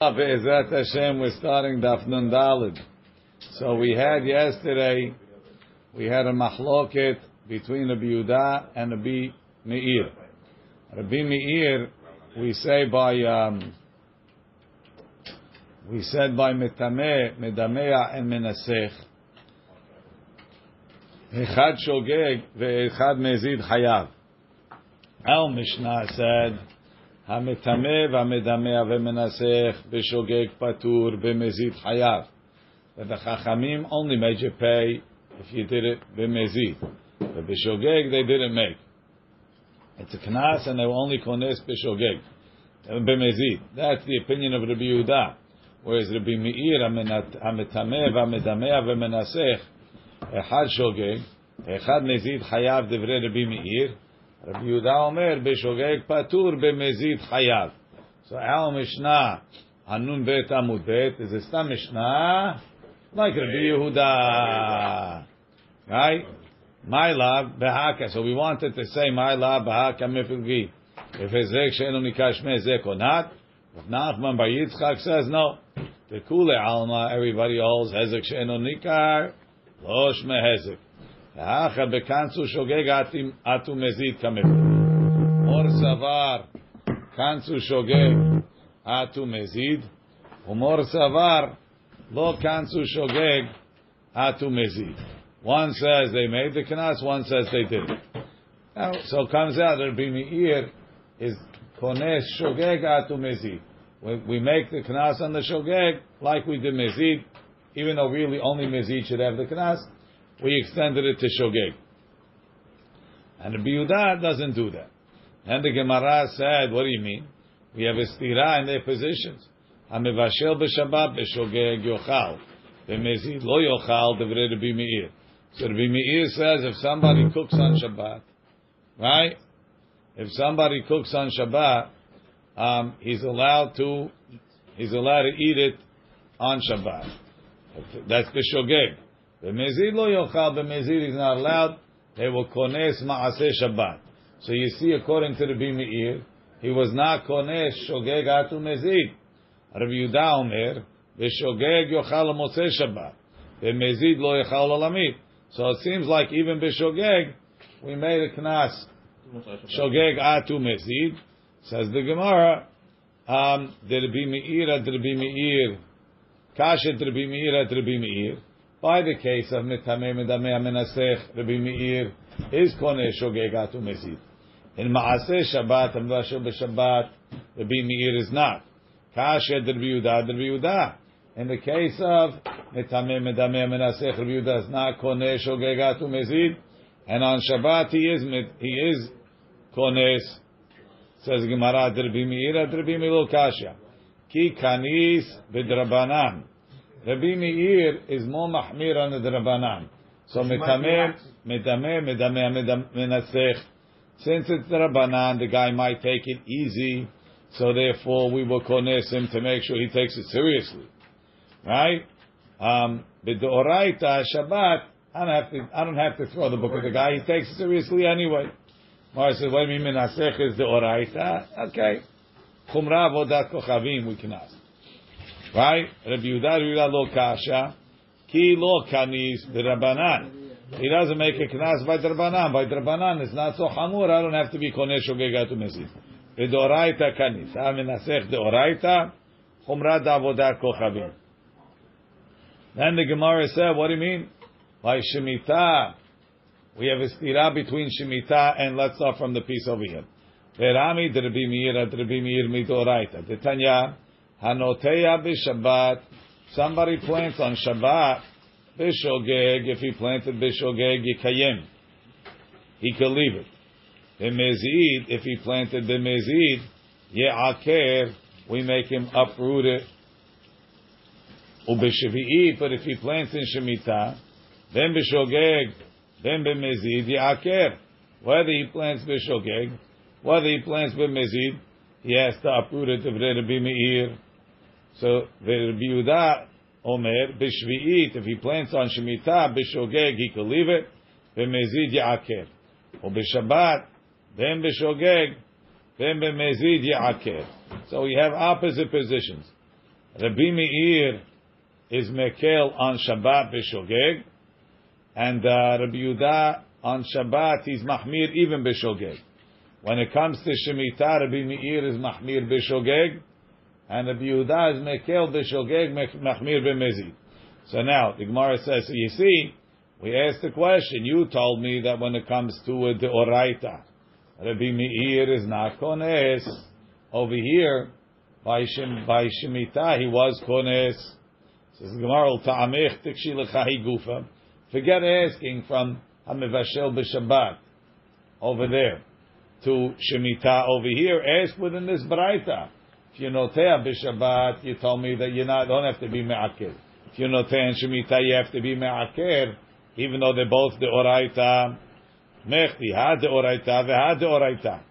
Be'ezrat Hashem, we're starting Daf Nun Dalid. So we had yesterday, we had a mahloket between Rabbi Yehuda and Rabbi Meir. Rabbi Meir, we say by, um, we said by Metameh, Medamea and Menasech, Echad Shogeg ve'echad Mezid Hayav. Our Mishnah said, המטמא והמדמע ומנסח בשוגג פטור במזיד the Chachamim only made you pay if you did it. But b'shogeg they didn't make. It's a knas and they only kones b'shogeg. B'mezid. That's the opinion of Rabbi Yehuda. Whereas Rabbi Meir, המטמא והמדמע ומנסח, אחד שוגג, אחד מזיד חייב דברי רבי מאיר, Rabbi Yehuda Omer b'shogeg patur b'mezid chayav. So our Mishnah Hanun Bet Amud Bet is a stam Mishnah like Rabbi Yehuda, right? My love behaka. So we wanted to say my love behaka mifilgi. If ezek she'enu nikash mezek or not. If Nachman Bar Yitzchak says no. The kule alma everybody holds hezek she'enu nikar lo shme hezek. האחה בקנצו שוגג אטו מזיד כמפר. אור סבר, קנצו שוגג אטו מזיד, ומור סבר, לא קנצו שוגג אטו מזיד. One says they made the knas, one says they didn't. Now, so it comes out that Rabbi Meir is kones shogeg atu mezid. We make the knas on the shogeg like we did mezid, even though really only mezid should have the knas we extended it to Shogeg. And the Yehuda doesn't do that. And the Gemara said, what do you mean? We have a stira in their positions. B'Shabbat b'Shogeg yochal. B'mezid lo yochal devre Rabbi Meir. So Rabbi Meir says if somebody cooks on Shabbat, right? If somebody cooks on Shabbat, um, he's allowed to, he's allowed to eat it on Shabbat. That's the Shogeg. B'mezid lo yochal, the b'mezid is not allowed. They will kones ma'aseh Shabbat. So you see, according to the Meir, he was not kones shogeg atu mezid. Rabbi Yehuda Omer, v'shogeg yochal motzei Shabbat. B'mezid lo yochal olamit. So it seems like even b'shogeg, we made a knas. Shogeg atu mezid. Says the Gemara, um, the Rabbi Meir at Rabbi Meir, kashet Rabbi Meir at Rabbi Meir, by the case of Mitameh Medameh Amenasech, Rabbi Meir is Koneh Shogegatu Mezid. In Maaseh Shabbat, Amvashel B'Shabbat, Rabbi Meir is not. Kasher Rabbi Yehuda, Rabbi Yehuda. In the case of Mitameh Medameh Amenasech, Rabbi Yehuda is not Koneh Shogegatu Mezid. And on Shabbat he is, he is Koneh, says Gemara, Rabbi Meir, Rabbi Meir Kasha. Ki Kanis B'Drabanan. Rabbi Meir is more mahmir on the Rabbanan. So metameh, metameh, medameh, menasech. Since it's the Rabbanan, the guy might take it easy. So therefore, we will kones him to make sure he takes it seriously, right? Um, but the oraita Shabbat, I don't have to. I don't have to throw the book at the guy. He takes it seriously anyway. Mara says, "What do you mean menasech is the oraita?" Okay, chumra vodat kochavim we can ask. Right? Rabbi Yehuda Yehuda lo kasha, ki lo kanis b'rabanan. He doesn't make a knas by drabanan. By drabanan, it's not so hamur. I don't have to be konesh ogegatu mesid. B'doraita kanis. Ha menasech deoraita, chumra da'avodat kochavim. Then the Gemara said, what do you mean? By Shemitah, we have a stira between Shemitah and let's start from the piece over here. Verami Rabbi Meir, Rabbi Meir midoraita. The Tanya, Hanoteya b'Shabbat. Somebody plants on Shabbat b'shogeg. If he planted b'shogeg, yikayem. He can leave it. B'mezid. If he planted b'mezid, ye'aker. We make him uproot it. Ub'shavi'i. But if he plants in Shemitah, then b'shogeg, then b'mezid, ye'aker. Whether he plants b'shogeg, whether he plants b'mezid, he has to uproot it of Rabbi Meir. So Rabbi Yehuda Omer b'shvi'it if he plants on shemitah b'shogeg he could leave it b'mezid ya'aker or b'shabbat then b'shogeg then b'mezid ya'aker. So we have opposite positions. Rabbi Meir is Mekel on Shabbat b'shogeg, and uh, Rabbi Yehuda on Shabbat he's Mahmir even b'shogeg. When it comes to Shemitah, Rabbi Meir is Mahmir b'shogeg, and Rabbi Yehuda is Mekel b'shogeg, Mahmir b'mezid. So now, the Gemara says, so you see, we asked the question, you told me that when it comes to a deoraita, Rabbi Meir is not kones. Over here, by, Shem, by Shemitah, he was kones. Says the Gemara, ta'amech tikshi lechahi gufa. Forget asking from Hamivashel b'Shabbat over there to Shemitah over here. Ask within this Braita. If you notea b'Shabbat, you told me that you not don't have to be me'akir. If you notea in Shemitah, you have to be me'akir, even though they're both the oraita. Mechti, ha de oraita, veha de oraita.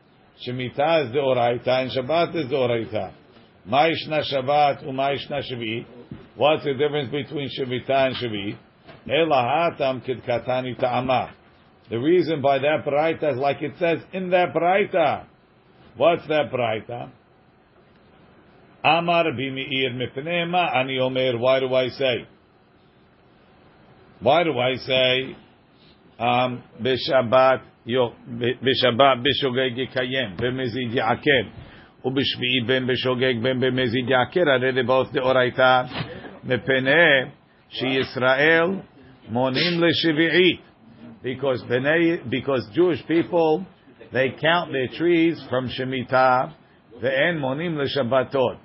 Shemitah is the oraita, and Shabbat is the oraita. Ma'ishna Shabbat, u'ma'ishna Shvi'it. What's the difference between Shemitah and Shvi'it? Elahatam kidkatani ta'amah. The reason by that baraita is like it says in that baraita. What's that baraita? Amar bimi'ir mipnema ani omer. Why do I say? Why do I say um, בשבת, בשבת בשוגג יקיים, במזיד יעקר, ובשביעי בין בשוגג בין במזיד יעקר, הרי זה both דאורייתא, מפני שישראל מונים לשביעית. Because, because Jewish people, they count their trees from Shemitah, ואין מונים לשבתות.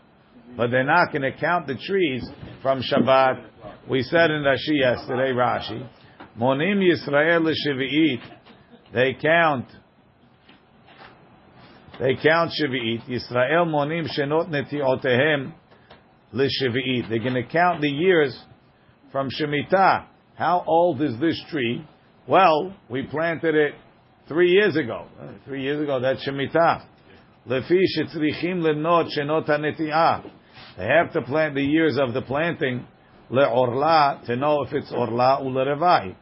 But they're not going to count the trees from Shabbat. We said in Rashi yesterday, Rashi, Monim Yisrael l'shevi'it. They count. They count Shevi'it. Yisrael monim shenot neti'otehem l'shevi'it. They're going to count the years from Shemitah. How old is this tree? Well, we planted it three years ago. Three years ago, that's Shemitah. Lefi shetzrichim lenot shenot ha They have to plant the years of the planting le'orla to know if it's orla u'lerevai.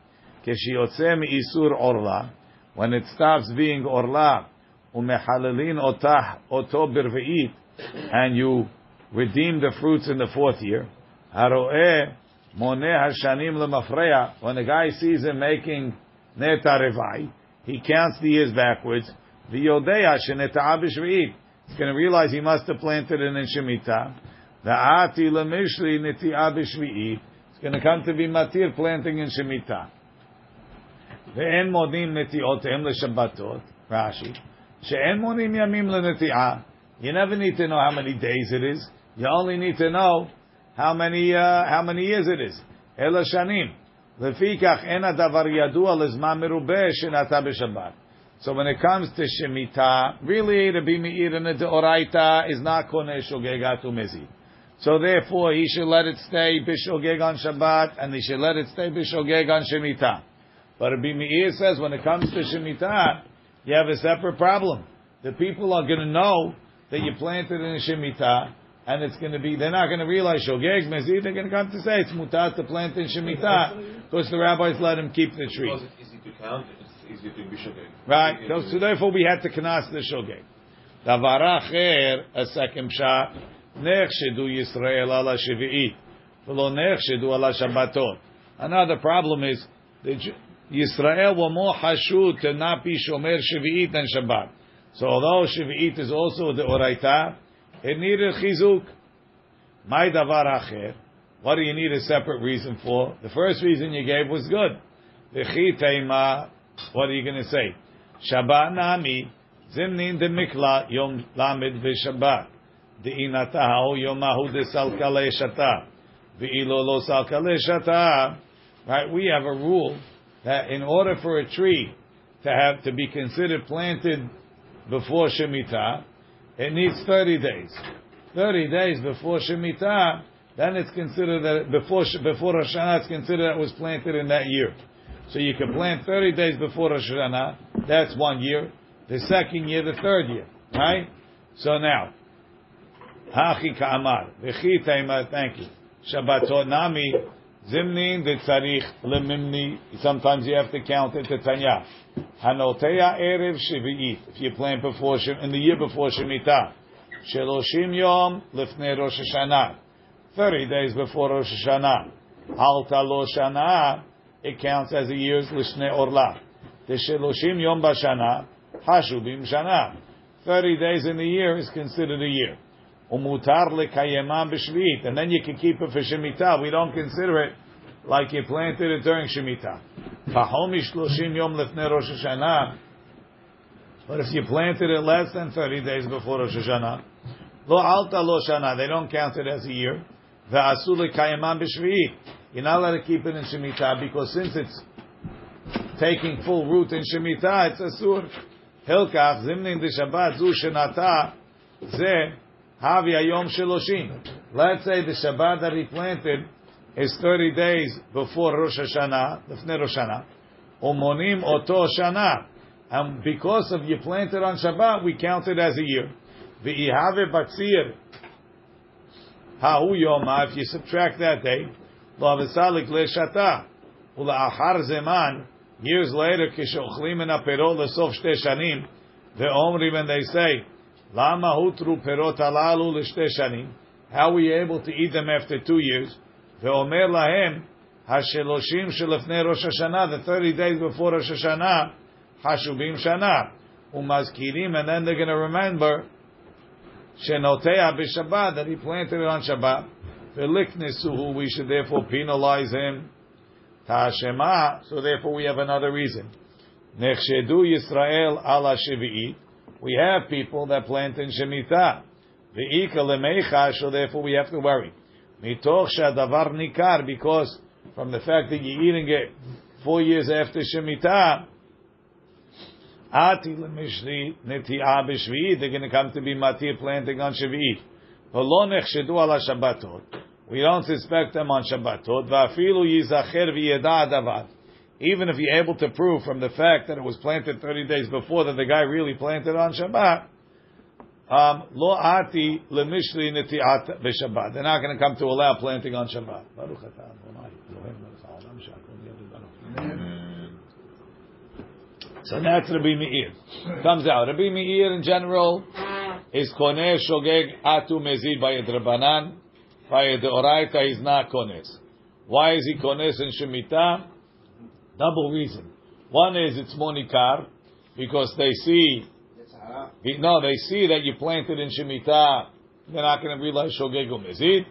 Keshiyotze isur orla, when it stops being orla, umehalalin otah oto birveit, and you redeem the fruits in the fourth year, haroeh moneh hashanim lemafreya, when the guy sees him making netarevai, he counts the years backwards, v'yodeya sheneta'a b'shveit, he's going to realize he must have planted it in Shemitah, v'ati lemishli neti'a b'shveit, it's going to come to be matir planting in Shemitah. ואין מודים נטיעותיהם לשבתות, Rashi, שאין מונים ימים לנטיעה. You never need to know how many days it is. You only need to know how many, uh, how many years it is. אלא שנים. לפיכך אין הדבר ידוע לזמן מרובה שנעתה בשבת. So when it comes to Shemitah, really Rabbi Meir in the Deoraita is not Koneh Shogeg Mezi. So therefore he should let it stay Bishogeg on Shabbat and he should let it stay Bishogeg on Shemitah. But Rabbi Meir says when it comes to Shemitah, you have a separate problem. The people are going to know that you planted in a Shemitah, and it's going to be, they're not going to realize Shogeg Mezid, they're going to come to say it's mutar to plant in Shemitah, because the rabbis let them keep the tree. Because it's easy to count, it's easy to be Shogeg. Right, so, so therefore we had to knas the Shogeg. Davar a second shot, Yisrael ala Shevi'it, v'lo nech shedu ala Shabbatot. Another problem is, the Yisrael were more hashud to not be shomer Shavi'it than Shabbat. So although Shavi'it is also the Oraita, it needed chizuk. My davar acher. What do you need a separate reason for? The first reason you gave was good. V'chi What are you going to say? Shabbat nami zimnin de mikla yom lamid v'shabbat. Shata. Ve'ilo lo salkale shata. Right? We have a rule that in order for a tree to have to be considered planted before Shemitah, it needs 30 days. 30 days before Shemitah, then it's considered that before before Rosh Hashanah, it's considered that it was planted in that year. So you can plant 30 days before Rosh Hashanah, that's one year. The second year, the third year, right? So now, Hachi Ka'amar, thank you. Shabbatot Nami, Zimnin de tzarich lemimni. Sometimes you have to count it to Tanya. Hanoteya erev shvi'it. If you plant before in the year before Shemitah, sheloshim yom Rosh Hashanah. 30 days before Rosh Hashanah. Lo shana, it counts as a year's lishne orla. Tesheloshim yom bashana, hashubim shana. 30 days in the year is considered a year. And then you can keep it for Shemitah. We don't consider it like you planted it during Shemitah. But if you planted it less than 30 days before Rosh Hashanah, they don't count it as a year. Ve'asu lekayemam b'shviit. You're not allowed to keep it in Shemitah because since it's taking full root in Shemitah, it's asur. Hilkach zimnin zu shenata ze havi ayom sheloshim. Let's say the Shabbat that he planted is 30 days before Rosh Hashanah, lefnei Rosh Hashanah. Umonim oto shana. And because of you planted on Shabbat, we count it as a year. V'ihave batzir. Ha'u yoma, if you subtract that day, V'avesalik le'shata. Ula'achar zeman, years later, kishochlim min ha'perot lesof shte shanim, ve'omrim, and they say, lama hutru perot alalu l'shte shanim, how were you able to eat them after two years? Ve'omer lahem, hasheloshim shelefnei Rosh Hashanah, the 30 days before Rosh Hashanah, hashubim shana. Umazkirim, and then they're going to remember, shenotea b'Shabbat, that he planted it on Shabbat. Veliknesuhu, we should therefore penalize him. Tashema, so therefore we have another reason. Nechshedu Yisrael ala Shevi'it. We have people that plant in Shemitah. Ve'ika lemecha, so therefore we have to worry. Mitoch shadavar nikar, because from the fact that you're eating it four years after Shemitah, Ati lemishri they're going to come to be matir planting on Shevi'it. V'lo nechshedu ala Shabbatot. We don't suspect them on Shabbatot. Va'afilu yizacher v'yeda davar. Even if you're able to prove from the fact that it was planted 30 days before that the guy really planted on Shabbat, um, lo ati lemishli neti'at b'Shabbat. They're not going to come to allow planting on Shabbat. Baruch atah Adonai, Eloheinu melech haolam she'akol. So that's Rabbi Meir. Comes out. Rabbi Meir in general is koneh shogeg atu mezid by Drabanan. By Deoraita he's not kones. Why is he kones in Shemitah? Double reason. One is it's monikar because they see. No, they see that you planted in Shemitah. They're not going to realize shogeg mezid.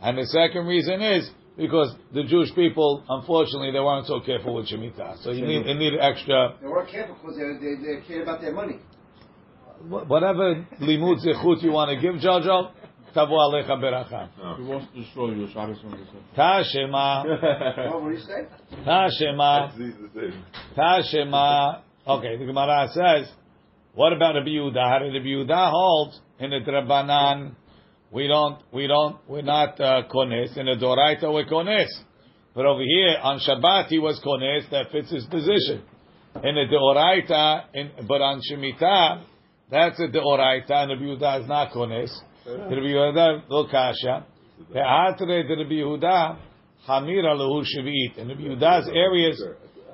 And the second reason is because the Jewish people, unfortunately, they weren't so careful with Shemitah. So you need, you need extra. They weren't careful because they, they, they cared about their money. Whatever limud zechut you want to give, Jojo, tavu alecha beracha. He wants to destroy you, Shabbos on this one. Tashema, what do you say? Tashema, Tashema. Okay, the Gemara says, what about Rabbi Yehuda? How did Rabbi Yehuda hold in the Drabanan? We don't, we don't, we're not uh, kones. In the Doraita, we're kones. But over here, on Shabbat, he was kones. That fits his position. In the Doraita, in, but on Shemitah, that's a Doraita, and Rabbi Yehuda is not kones. Rabbi Yehuda, lo kasha. Ve'atre de Rabbi Yehuda, Hamira lehu shevit. In Rabbi Yehuda's areas,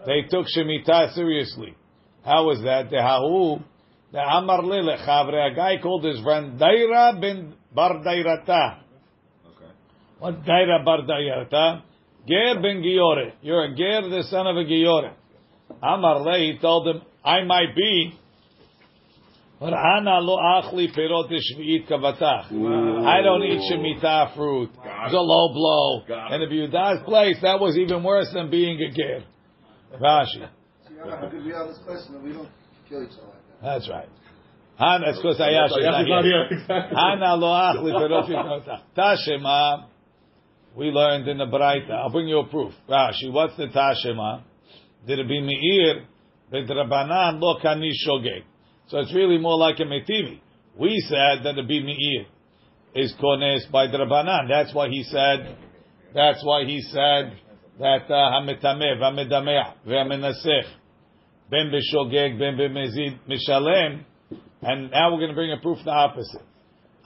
they took Shemitah seriously. How was that? The Hahu, the Amar Lele Chavre, a guy called his friend Daira bin Bar Dairata. Okay. What Daira Bar Dairata? Ger ben Giore. You're a Ger, the son of a Giore. Amar Le, he told him, I might be, but Ana lo achli perot shvi'it kavatach. I don't eat shemitah fruit. It's a low blow. Got And if you Yuda's place, that was even worse than being a Ger. Rashi. See, how could we have this question and we don't kill each other like that? That's right. Han, that's because Ayash is not here. Hana lo achli perot kavatach. Tashema, we learned in the Braita. I'll bring you a proof. Rashi, what's the Tashema? Did it be Meir? Bedrabanan lo kani shogeg. So it's really more like a metivi. We said that the Meir is kones by Drabanan. That's why he said. That's why he said that uh, hametameh v'amedameh v'amenasech ben b'shogeg ben b'mezid mishalem. And now we're going to bring a proof the opposite.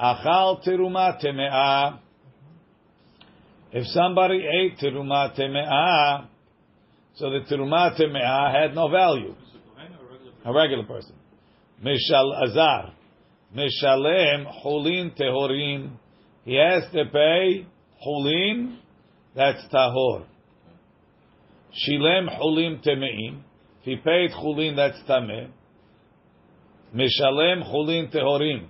Achal teruma teme'ah. If somebody ate teruma teme'ah, so the teruma teme'ah had no value. A regular person. Mishal azar. Mishalem hulin tehorin. He has to pay chulin, that's tahor. Shilem chulim temeim. If he paid chulin, that's tameh. Mishalem chulin tehorim.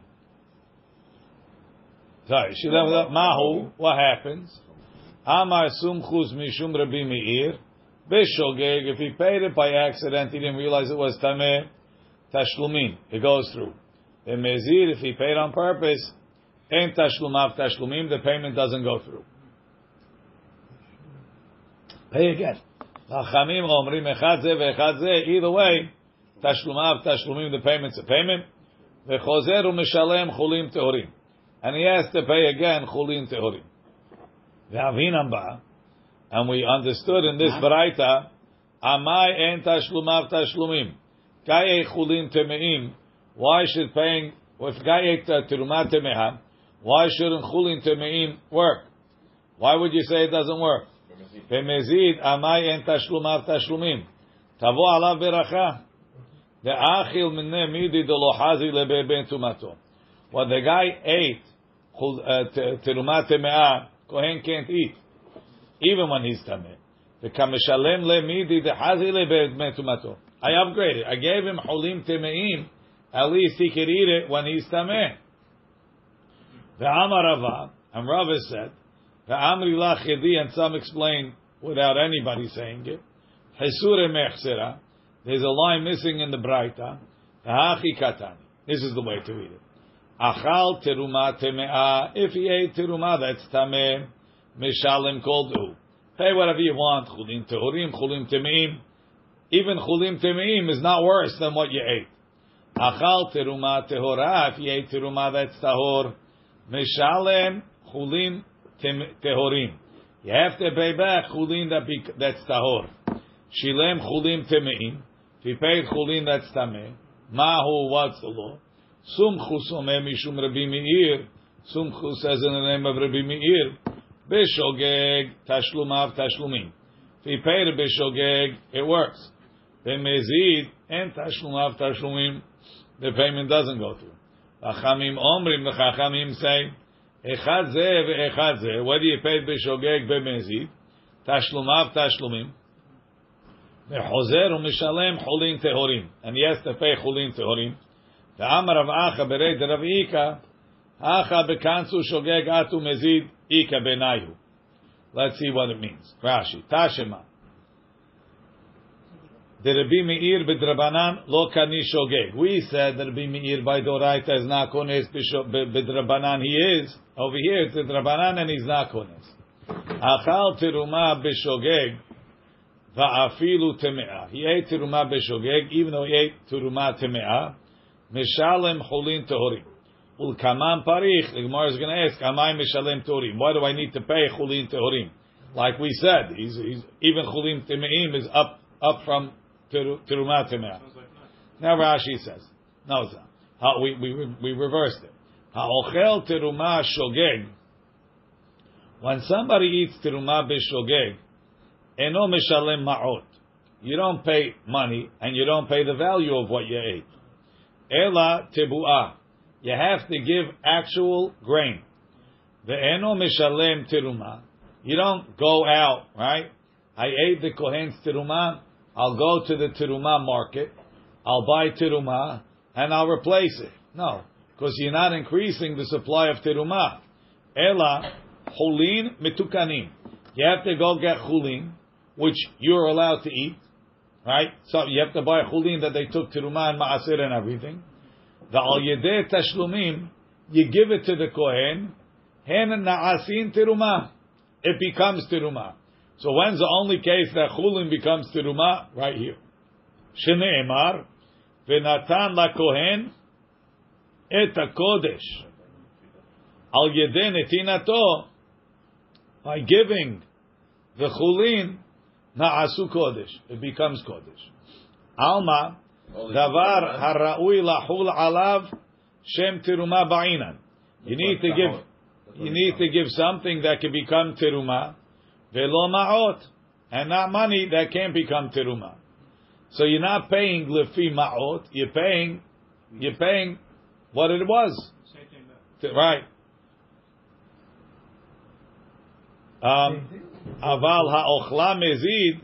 Sorry, shilem mahu. What happens? Amar sumchus mishum Rabbi Meir. Bishogeg, if he paid it by accident, he didn't realize it was tameh. Tashlumin, it goes through. The mezir, if he paid on purpose, en tashlumav tashlumim, the payment doesn't go through. Pay again. Omrim echad ze ve'echad ze. Either way, tashlumav tashlumim, the payment's a payment. Ve'chozer u'mishalem chulim tehorim. And he has to pay again chulim tehorim. Ve'avinam ba. And we understood in this baraita, amai en tashlumav tashlumim. Gaye chulin temeim. Why should paying with gaye teruma temeha? Why shouldn't chulin temeim work? Why would you say it doesn't work? Bemezid amay en tashlumav tashlumim. Tavo alav beracha. The achil minne midi de lohazi lebe ben tumato. What the guy ate, uh, teruma temeah, kohen can't eat, even when he's tameh. The kamishalem le midi de hazi lebe ben tumato. I upgraded. I gave him cholim temeim. At least he could eat it when he's tameh. The Amar Rava, and Rava said, the Amri Lachidi, and some explain without anybody saying it. Hesure mechsera. There's a line missing in the Braita. Katani. This is the way to read it. Achal teruma temea. If he ate teruma, that's tameh. Mishalim koldu. Pay whatever you want. Chulim tehurim, chulim temeim. Even chulim temeim is not worse than what you ate. Achal teruma tehora. If you ate teruma, that's tahor. Mishalem chulim tehorim. You have to pay back chulin that that's tahor. Shilem chulim temeim. If you paid chulin that's tameh. Mahu, what's the law? Sumchu someh mishum Rabbi Meir. Sumchu says in the name of Rabbi Meir. Bishogeg tashlumav tashlumim. If he paid a bishogeg, it works Bemezid and tashlumav tashlumim, the payment doesn't go through. Chachamim omrim, the Chachamim say, Echad ze ve'echad ze, whether you paid bishogeg bemezid, tashlumav tashlumim, וחוזר ומשלם חולין טהורים. And he has to pay חולין טהורים. ואמר רב אחא ברי דרב איכא, אחא בקנצו שוגג אטו מזיד איכא בניהו. Let's see what it means. Rashi, Tashema. The Rabbi Meir b'drabanan lo kani shogeg. We said that Rabbi Meir by Doraita is not kones b'drabanan. He is. Over here it's a drabanan and he's not kones. Achal teruma b'shogeg va'afilu temea. He ate teruma b'shogeg even though he ate teruma temea. Mishalem cholin tehorim. Ulkaman parich. The Gemara is going to ask, Amai mishalem tehorim. Why do I need to pay cholin tehorim? Like we said, he's, he's, even cholin temeim is up up from teruma temea. Now Rashi says, no, sir. How, we, we, we reversed it. Ha'ochel teruma shogeg. When somebody eats teruma b'shogeg, eno mishalem ma'ot. You don't pay money and you don't pay the value of what you ate. Ela tebu'ah. You have to give actual grain. The eno mishalem teruma. You don't go out, right? I ate the Kohen's teruma. I'll go to the teruma market. I'll buy teruma and I'll replace it. No, because you're not increasing the supply of teruma. Ela chulin mitukanim. You have to go get chulin, which you're allowed to eat, right? So you have to buy chulin that they took teruma and maaser and everything. The al yedeh tashlumim, you give it to the kohen. Hen naasin teruma. It becomes teruma. So when's the only case that chulin becomes teruma? Right here. Shneemar v'natan la kohen et kodesh al yedeh netinato by giving the chulin na'asu kodesh. It becomes kodesh. Alma davar hara'ui lahul alav shem teruma ba'inan. You need to give, you need to give something that can become teruma, velo ma'ot, and not money that can't become teruma. So you're not paying lefi ma'ot, you're paying, you're paying what it was. Right. Um, aval ha'ochla mezid,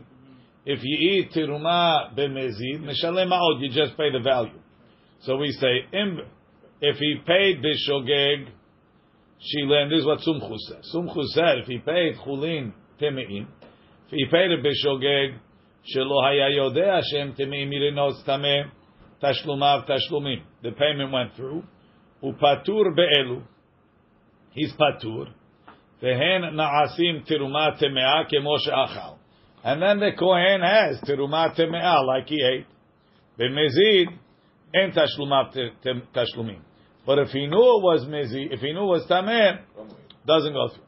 if you eat teruma b'mezid, mishalem ma'od, you just pay the value. So we say, if he paid b'shogeg, shilem, this is what Sumchu said. Sumchu said, if he paid chulin temeim, it b'shogeg, shelo haya yodea shem temeim irinos tameh, tashlumav tashlumim. The payment went through. Upatur be'elu. He's patur. Vehen na'asim tiruma temea kemo she'achal. And then the Kohen has tiruma temea like he ate. B'mezid, en tashlumav tashlumim. But if he knew it was mezid, if he knew it was tameh, doesn't go through.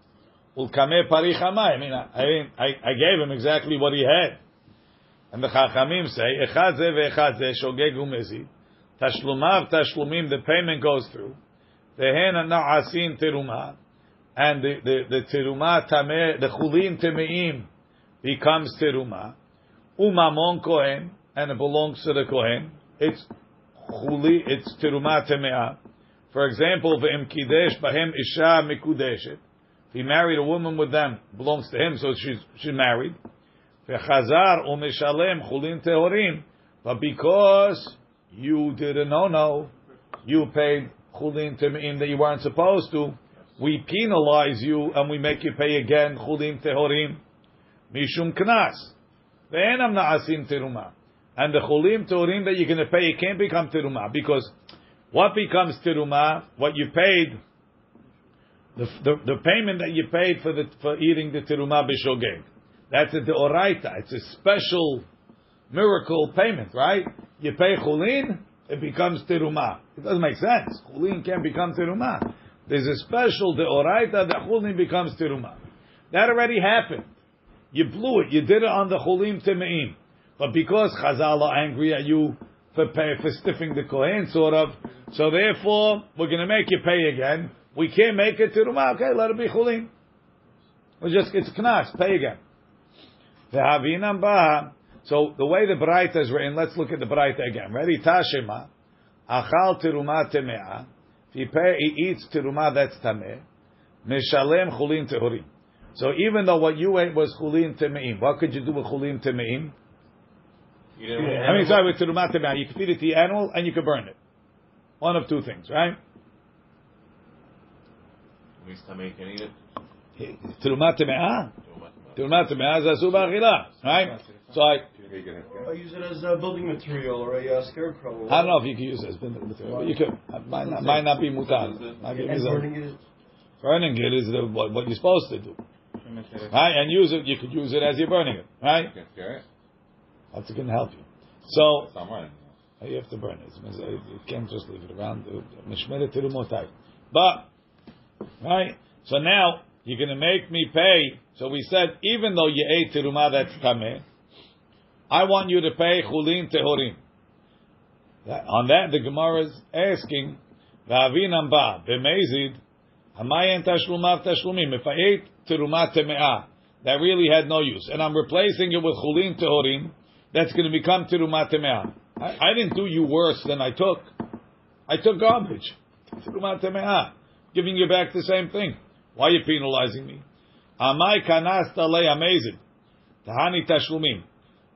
Ulkameh parich hamay. I mean, I, didn't- I, I gave him exactly what he had. And the Chachamim say, echad ze ve'echad ze shogeg. Tashlumav tashlumim, the payment goes through. Vehen na'asim teruma. And the, the, teruma tameh, the chulin temeim becomes teruma. Umamon kohen, and it belongs to the kohen. It's chuli, it's teruma temea. For example, v'im kidesh bahem isha mikudeshet. If he married a woman with them, belongs to him, so she's, she's married. V'chazar u'mishalem chulin tehorim. But because you did a no-no, you paid chulin temeim that you weren't supposed to, we penalize you and we make you pay again chulin tehorim. Mishum knas. Ve'enam na'asim teruma. And the chulim tehorim that you're going to pay, it can't become teruma because what becomes teruma? What you paid, the, the, the payment that you paid for the for eating the teruma b'shogeg. That's a deoraita. It's a special miracle payment, right? You pay chulin, it becomes teruma. It doesn't make sense. Chulin can't become teruma. There's a special deoraita that chulin becomes teruma. That already happened. You blew it. You did it on the chulim temeim. But because Chazal are angry at you for pay, for stiffing the kohen, sort of, so therefore we're going to make you pay again. We can't make it teruma. Okay, let it be chulim. We just it's knas. Pay again. V'havinam ba. So the way the Braita is written, let's look at the Braita again. Ready? Tashema. Achal teruma temea. If he, pay, he eats teruma that's tameh. Mishalem chulin tehurim. So even though what you ate was chulin temeim, what could you do with chulin temeim? You didn't want I mean, sorry, with teruma temeim, you could feed it to the animal and you could burn it. One of two things, right? Means Tamei can eat it. Teruma temeah, Teruma. teruma temeah is asu b'achila, right? So I, I use it as uh, building material or a uh, scarecrow. I don't know if you can use it as bin material, but you could. Might not, might not be mutar. Might be And mizal. burning it. Burning it is the, what, what you're supposed to do, right? And use it. You could use it as you're burning it, right? That's going to help you. So you have to burn it. It means, uh, You can't just leave it around. Mishmeret tirumotai. But right. So now you're going to make me pay. So we said even though you ate tiruma that's tameh, I want you to pay chulin tehorim. On that the Gemara is asking, "Va'avinam ba b'mezid hamayin tashlumav tashlumim." If I ate tiruma temeah that really had no use, and I'm replacing it with chulin tehorim, that's going to become tiruma temeah. I, I didn't do you worse than I took. I took garbage. Tiruma temeah, giving you back the same thing. Why are you penalizing me? Amai kanasta le amazing. Tahani tashlumim.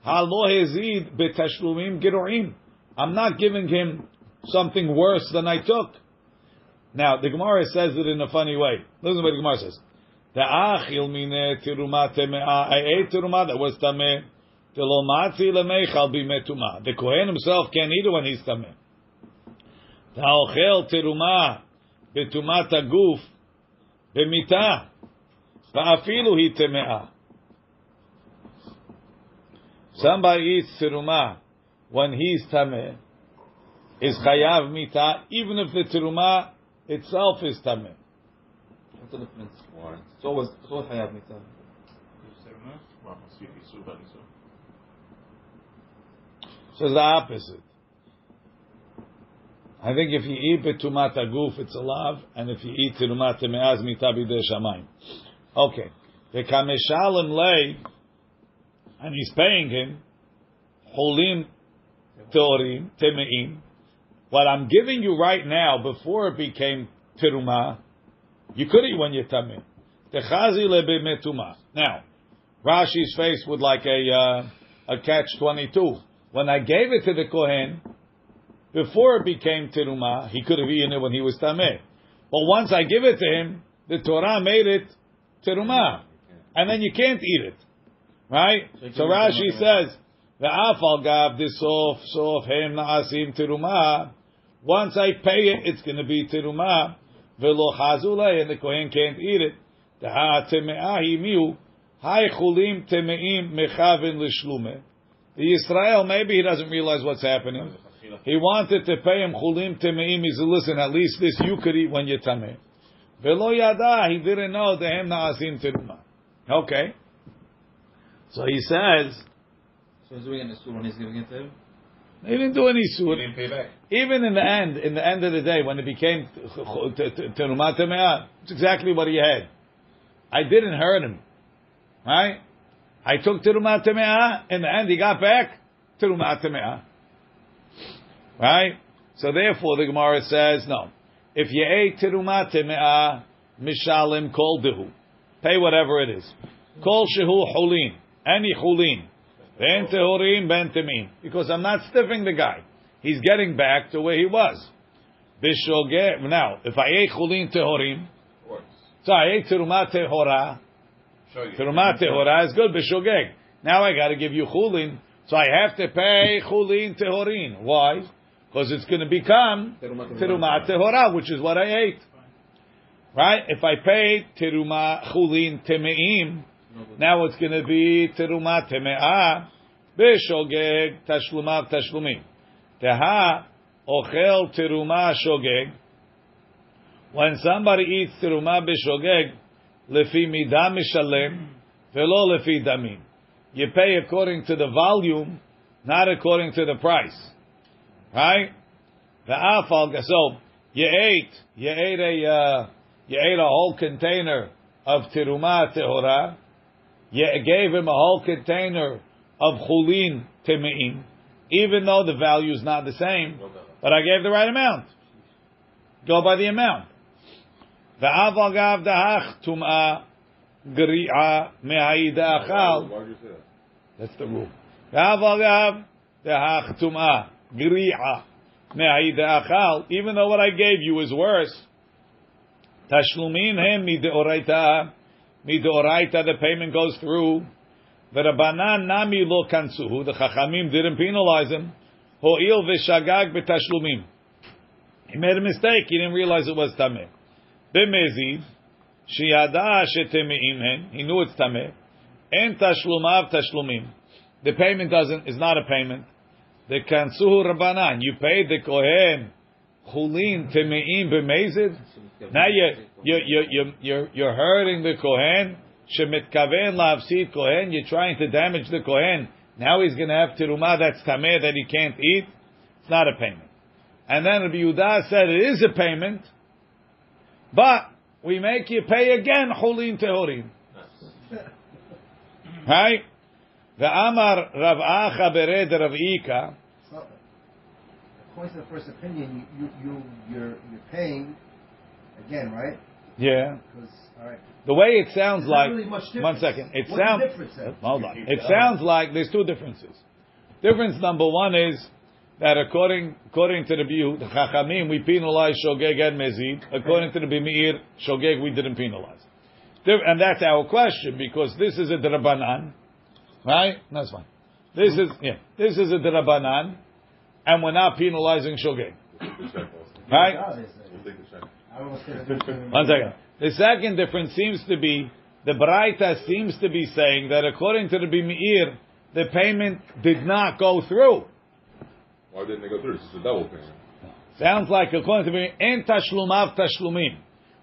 Halo hezid betashlumin giruim. I'm not giving him something worse than I took. Now the Gemara says it in a funny way. Listen to what the Gemara says. The achil mine tiruma temea. I ate tiruma that was tameh. Telomati lemeichal bimetuma. The kohen himself can't eat it when he's tameh. Ta'ochel tiruma betumat aguf bemita. Va'afilu hi temea. Somebody eats tiruma when he's tameh, is chayav mita, even if the tiruma itself is tameh. What's the difference? It's always, it's always hayav mitzvah. Well, see if he's super, so. So it's the opposite. I think if you eat betumat aguf, it's a lav, and if you eat tirumat temeaz mita bidei shamayim. Okay. The kameshalim lay, and he's paying him, holim teorim, temeim. What I'm giving you right now, before it became tiruma, you could eat when you're tameh. Techazi lebemetuma. Now, Rashi's face with like a uh, a catch twenty two. When I gave it to the kohen before it became teruma, he could have eaten it when he was tameh. But once I give it to him, the Torah made it teruma, and then you can't eat it, right? So Rashi says the afal gav disof sof hem naasim teruma. Once I pay it, it's going to be teruma. Velo chazulay, and the kohen can't eat it. The ha teme'ahi miu. Hai chulim teme'im mechavin l'shlume. The Israel, maybe he doesn't realize what's happening. He wanted to pay him chulim teme'im. He said, listen, at least this you could eat when you're tameh. Velo yada, he didn't know the hem na'asim teruma. Okay. So he says, So he's doing the school when he's giving it to him? he didn't do any He didn't pay back. Even in the end, in the end of the day, when it became teruma teme'ah, it's exactly what he had. I didn't hurt him. Right? I took teruma teme'ah, in the end he got back teruma teme'ah. Right? So therefore the Gemara says, no. If you ate teruma teme'ah, mishalim kol dehu. Pay whatever it is. Kol shehu chulin. Any chulin. Ben tehorim, ben temim. Because I'm not stiffing the guy. He's getting back to where he was. Bishoge. Now, if I ate chulin tehorim, so I ate Show you. teruma tehora is good, bishogeg. Now I got to give you chulin, so I have to pay chulin tehorin. Why? Because it's going to become teruma tehora, which is what I ate. Right? If I pay teruma chulin temeim, now it's going to be teruma temeah, bishogeg tashlumav tashlumim. Teha ochel teruma shogeg. When somebody eats teruma bishogeg, lefi midah mishalem, velo lefi damim. You pay according to the volume, not according to the price. Right? The afal, so you ate, you ate a, uh, you ate a whole container of teruma tehora, you gave him a whole container of chulin temeim, even though the value is not the same, but I gave the right amount. Go by the amount. V'aval gav dahach tum'a gri'a me'aida achal. Why did you say that? That's the rule. V'aval gav dahach tum'a gri'a me'aida. Even though what I gave you is worse, tashlumin hem mideoraita. Mideoraita, the payment goes through. V'rabanan nami lo kansuhu. The chachamim didn't penalize him. Ho'il v'shagag b'tashlumim. He made a mistake. He didn't realize it was tameh. B'mezid, sheyada shetemeim hen. He knew it's tameh. En tashlumav tashlumim. The payment doesn't is not a payment. The kansuhu rabbanan. You paid the kohen chulin temeim b'mezid. Now you you you you you're you're hurting the kohen. Shemitkaven la'avsid kohen. You're trying to damage the kohen. Now he's going to have teruma that's tameh that he can't eat. It's not a payment. And then Rabbi Yehuda said it is a payment, but we make you pay again chulin tehorim. Right? The Amar Rav Acha bered Rav Ika. So, according to the first opinion, you, you, you, you're, you're paying again, right? Yeah. Because, all right. The way it sounds There's like really much difference. second. It What's sounds hold on. It sounds like there's two differences. Difference number one is that according according to the view, the Chachamim, we penalize Shogeg and Mezid. According to the Bimir, Shogeg we didn't penalize. And that's our question because this is a Drabanan, right? That's fine. This is mm-hmm. yeah. This is a Drabanan, and we're not penalizing Shogeg, The right? There's We'll a- take the check. I don't know what's the difference. One second. The second difference seems to be the Braita seems to be saying that according to the Bimir, the payment did not go through. Why didn't they go through? It's just a double payment. Sounds like according to Bimir, en tashlumav tashlumim.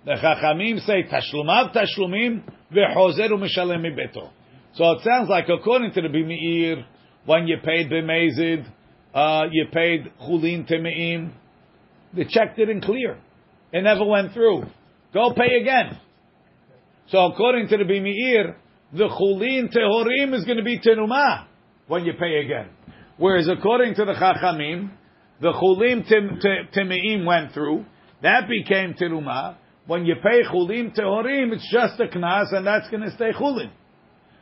The Chachamim say tashlumav tashlumim ve'chozeru mishalem mibeto. So it sounds like according to the Bimir, when you paid b'mezid, uh, you paid chulin temeim, the check didn't clear. It never went through. Go pay again. So according to the Bimir, the chulin tehorim is going to be tenuma when you pay again. Whereas according to the Chachamim, the chulin tem- te- temeim went through. That became teruma. when you pay chulin tehorim, it's just a knas, and that's going to stay chulin.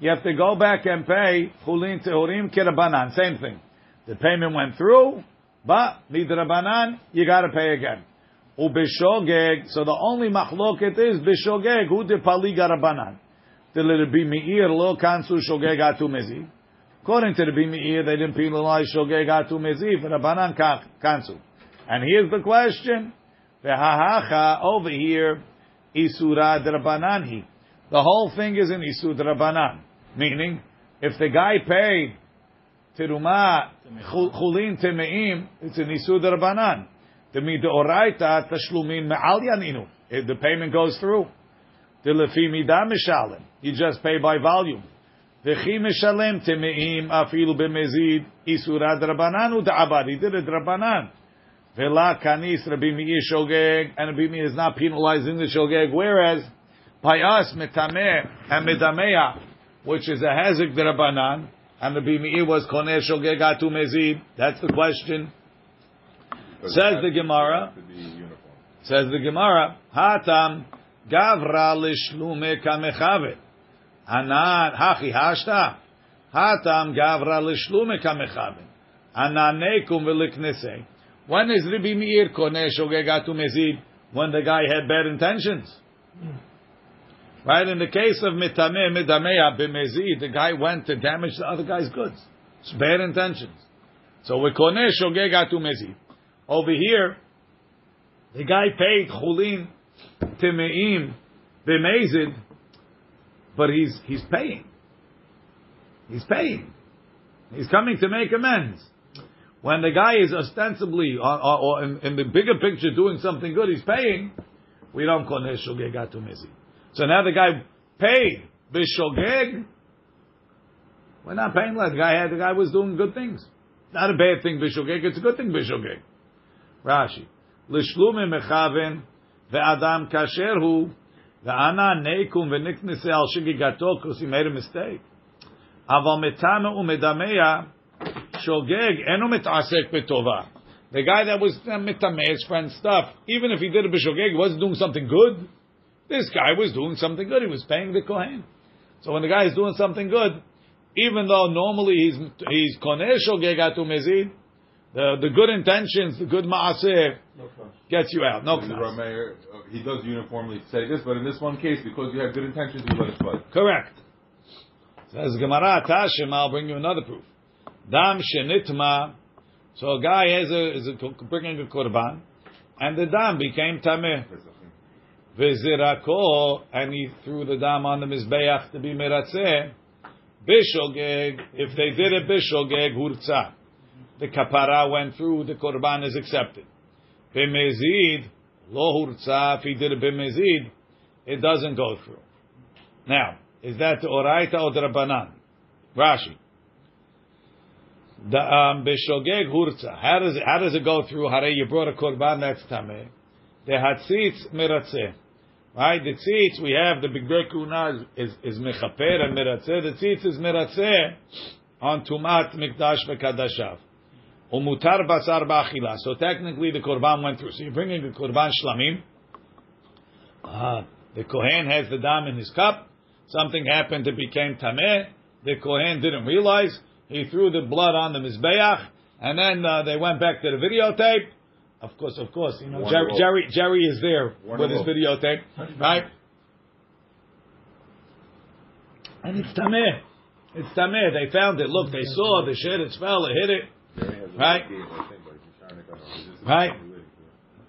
You have to go back and pay chulin tehorim kirabanan. Same thing. The payment went through, but midrabanan, you got to pay again. Ubishogeg. So the only machloket is bishogeg. Who de pali garabanan? The be meir lo kansu shogeg atu mezi. According to the Bimeir, they didn't penalize shogeg atu mezi for Rabbanan kansu. And here's the question: Ve'hahacha over here, isura drabananhi. The whole thing is in isur drabanan. Meaning, if the guy paid teruma chulin temeim, it's an isud rabbanan. The midoraita tashlumin me'al yaninu. The payment goes through. The lefi midah mishalem. You just pay by volume. The chi mishalem temeim afilu b'mezid isura drabanan u'da'abad. He did it drabanan. Vela kanis Rabbi Meir shogeg, and Rabbi Meir is not penalizing the shogeg. Whereas by us metameh and medameya which is a hazik derabanan, and the bimi'i was koneh shogeg atu mezid. That's the question. Says the Gemara. Says the Gemara. Hatam gavra lishlume kamechave. Anan hachi hashta. Hatam gavra lishlume kamechave. Ananekum veliknese. When is Rabbi Meir koneh shogeg atu mezid? When the guy had bad intentions. Hmm. Right? In the case of mitameh, midameya, b'mezid, the guy went to damage the other guy's goods. It's bad intentions. So we koneh shogeg atu mezid. Over here, the guy paid chulin timeim b'mezid, but he's he's paying. He's paying. He's coming to make amends. When the guy is ostensibly, or, or, or in, in, the bigger picture, doing something good, he's paying. We don't koneh shogeg atu mezid. So now the guy paid bishogeg. We're not paying like the guy had. The guy was doing good things. Not a bad thing bishogeg. It's a good thing bishogeg. Rashi lishlume mechaven ve'adam kasher hu ve'ana neikum ve'niknese al shigigato because he made a mistake. Aval metame umedameya shogeg enu mitasek betova. The guy that was uh, mitameh his friend's stuff, even if he did a bishogeg, he wasn't doing something good. This guy was doing something good. He was paying the kohen. So when the guy is doing something good, even though normally he's he's koneh shogegatu mezid, the the good intentions, the good maaseh gets you out. No Rameir, uh, he does uniformly say this, but in this one case, because you have good intentions, you let it slide. Correct. Says Gemara Tashim, I'll bring you another proof. Dam shenitma. So a guy has a, is a, bringing a korban, and the dam became tameh. V'zirako, and he threw the dam on the mizbeach to be meratzeh. Bishogeg, if they did a bishogeg hurtza, the kapara went through, the korban is accepted. B'mezid, lo hurtza, if he did a b'mezid, it doesn't go through. Now, is that the oraita or the rabbanan? Rashi. The um, bishogeg hurtza. How does it, how does it go through? Hare you brought a korban that's tameh. The hatzitz meratzeh. Right? The tzitz, we have the big kuna is, is mechaper and meratzeh. The tzitz is meratzeh on tumat mikdash v'kadashav. Umutar basar ba'achila. So technically the korban went through. So you're bringing the korban shlamim. Uh, the kohen has the dam in his cup. Something happened, it became tameh. The kohen didn't realize. He threw the blood on the mizbeach. And then uh, they went back to the videotape. Of course, of course. You know, Jerry, Jerry, Jerry is there with his videotape, right? And it's tameh. It's tameh. They found it. Look, they saw the shit. It fell. It hit it. Right? Right?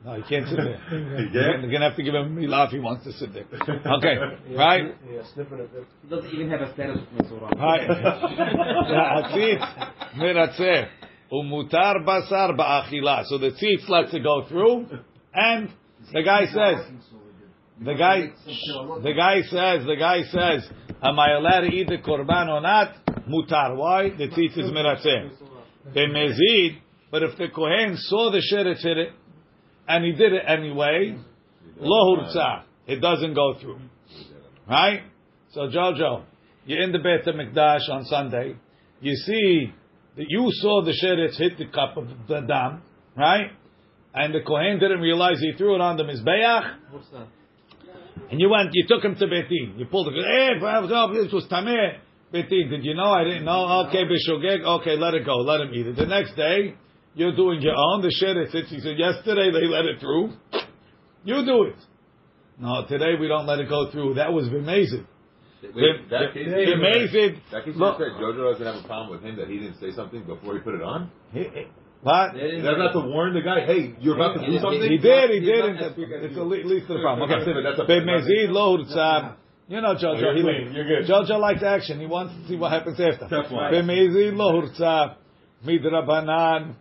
No, he can't sit there. You're gonna have to give him a laugh. He wants to sit there. Okay, right? Yeah. He doesn't even have a status of Mitzvah. Right. Umutar basar ba'achila. So the tzitz lets it go through, and the guy says, The guy, the guy says, the guy says, am I allowed to eat the korban or not? Mutar. Why? The tzitz is meratzeh. Bemezid, but if the kohen saw the sheretz hit it, and he did it anyway, lo hurtzah. It doesn't go through. Right? So Jojo, you're in the Beit HaMikdash on Sunday. You see you saw the sheretz hit the cup of the dam, right? And the kohen didn't realize he threw it on the mizbeach. And you went, you took him to Betin. You pulled it. Hey, eh, oh, this was tameh. Betin, did you know? I didn't know. Okay, bishogeg. Okay, let it go. Let him eat it. The next day, you're doing your own. The sheretz hits. He said, yesterday they let it through. You do it. No, today we don't let it go through. That was amazing. Wait, that case, The amazing. that case Look, said Jojo doesn't have a problem with him that he didn't say something before he put it on. he- he- what? Is that not to warn the guy? Hey, you're about to do something. He did, he did. not and as quick as It's the le- least of the problem. That's Okay. that's a- Bemezid lo hurtzah. You know Jojo. Oh, you're He clean. You're good. Jojo likes action. He wants to see what happens after. That's why. Bemezid lo hurtzah. Midrabanan.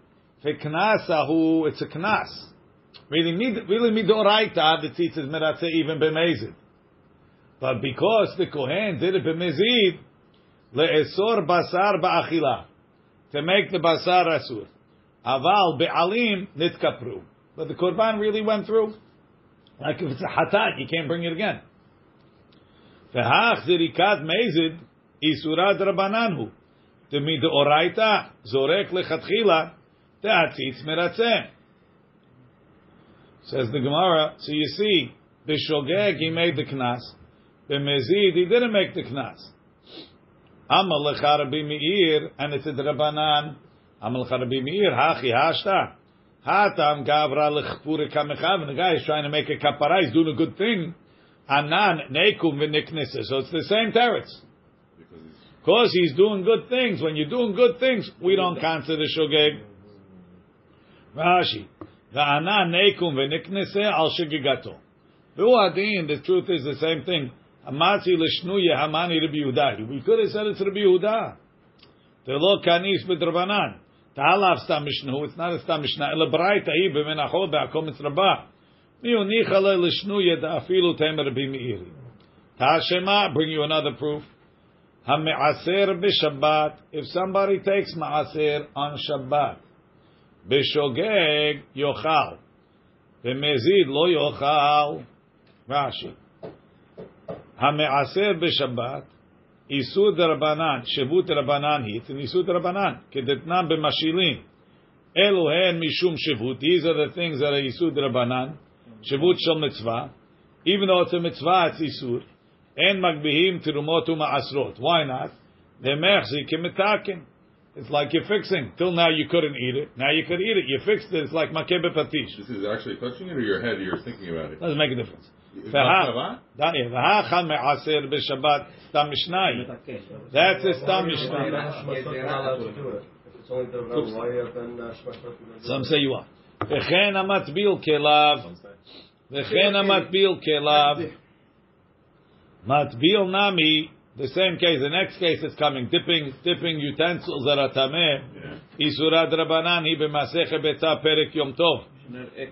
Feknasahu. It's a knas. Really, really midoraita. The tzitz is meratzeh even bemezid. But because the kohen did it bemezid, leesor basar ba'achila. To make the basar asur. Aval be'alim nitkapru. But the korban really went through. Like if it's a hatat, you can't bring it again. V'hach zirikat mezid isurad rabananhu. Deoraita zorek lechatchila te'atzitz meratzeh. Says the Gemara, so you see, b'shogeg he made the knas, b'mezid he didn't make the knas. Amal lecha Rabbi Meir, and it's a drabanan. Amal lecha Rabbi Meir, hachi hashta. Hatam gavra lechpure kamechav. And the guy is trying to make a kapara. He's doing a good thing. Anan nekum v'niknese. So it's the same teretz. Because he's doing good things. When you're doing good things, we don't consider shogeg. Rashi. V'anan nekum v'niknese al shegigato. Adin, the truth is the same thing. Amatzi l'shnuye hamani Rabbi Yehuda. We could have said it's Rabbi Yehuda. The lo kanis b'drabanan. Ta'alav stam mishnu. It's not a stam mishnah. Ela braita hi b'menachol b'akom mitzrabah. Mi unicha le l'shnuye da'afilu tem Rabbi Meiri. Ta'ashema, bring you another proof. Ha'me'aser b'shabbat. If somebody takes ma'aser on Shabbat, b'shogeg yochal. B'mezid lo yochal. Rashi. Hameaser b'Shabbat, Isur derabanan, Shevut derabanan hit, and Isur derabanan, kedetnan b'mashilin. Eluhen mishum Shevut, these are the things that are Isur derabanan, Shevut shel mitzvah, even though it's a mitzvah, it's Isur, and magbihim tirumot u'ma'asrot. Why not? Demerzi kemetakin. It's like you're fixing. Till now you couldn't eat it. Now you could eat it. You fixed it. It's like makebe patish. This is actually touching it, or your head? You're thinking about it. Doesn't make a difference. It's והה- not דני, והאכל מעשר בשבת, סתם משניים. That's a stam mishnah. Some say you are. וכן המטביל כליו, וכן המטביל כליו, מטביל נמי, the same case, the next case is coming, dipping, dipping utensils that are tameh, איסורא דרבנן היא במסכת ביצה פרק יום טוב,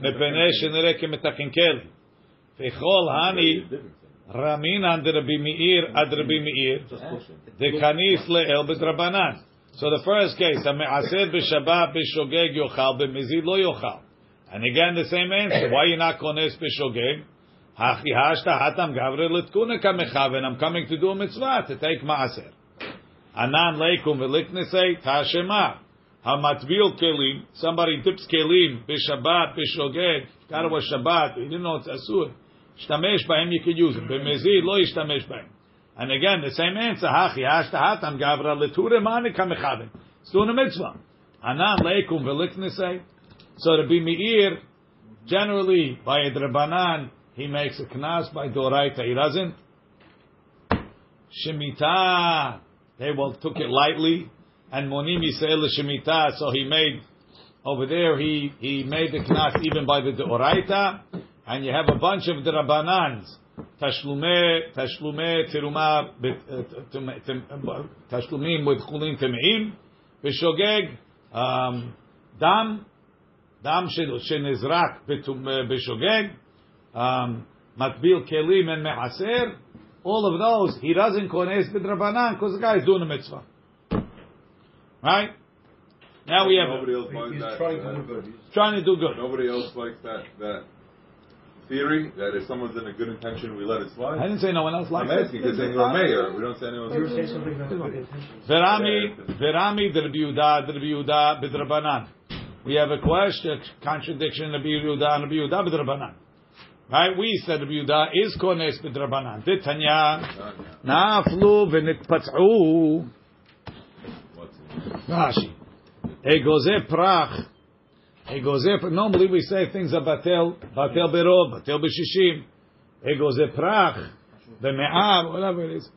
מפני שנראה כמתקן כלי. Hani dekanis le'el. So the first case, a me'aseh b'shabbat b'shogeg yochal b'mizid lo yochal. And again the same answer. Why you not kones b'shogeg? Hachi hashta hatam gavre l'tkuneka mechaven. I'm coming to do a mitzvah, to take ma'aser. Anan leikum v'liknesei tashema. Hamatbil kelim. Somebody dips kelim b'shabbat b'shogeg. Got it was Shabbat. He didn't know it's asur. Shtamesh b'hem, you could use it. B'mezid, lo yishtamesh b'hem. And again, the same answer, hachi hashtahatan gavra leture manika mechavim. It's doing a mitzvah. Anan leikum v'liknesei. So Rabbi Meir, generally, by a drabanan, he makes a knas, by doraita he doesn't. Shemitah, they well took it lightly, and monim yisrael shemitah, so he made, over there, he, he made the knas even by the doraita and you have a bunch of drabanans, tashlume, tashlume, teruma, uh, tashlumim with chulin temeim, b'shogeg, um, dam, dam shenizrak uh, b'shogeg, um, matbil kelim and mehaser, all of those, he doesn't kones b'drabanan because the guy is doing a mitzvah. Right? Now we have. Nobody else finds that, to do good. He's trying to do good. Nobody else likes that that theory that if someone's in a good intention, we let it slide? I didn't say no one else likes I'm it. asking because then you're a mayor. We don't say anyone else. say something about good intentions. Verami, Verami, Rabbi Yehuda, Rabbi Yehuda, b'drabanan. We have a question, contradiction, Rabbi Yehuda, and Rabbi Yehuda, b'drabanan. Right? We said Rabbi Yehuda is kones b'drabanan. Titanya, naflu v'nitpatz'u. What's it? Rashi. Egoze prach. Egoze, normally we say things are batel, batel berov, batel b'shishim. Egoze prach, the b'me'av, whatever it is.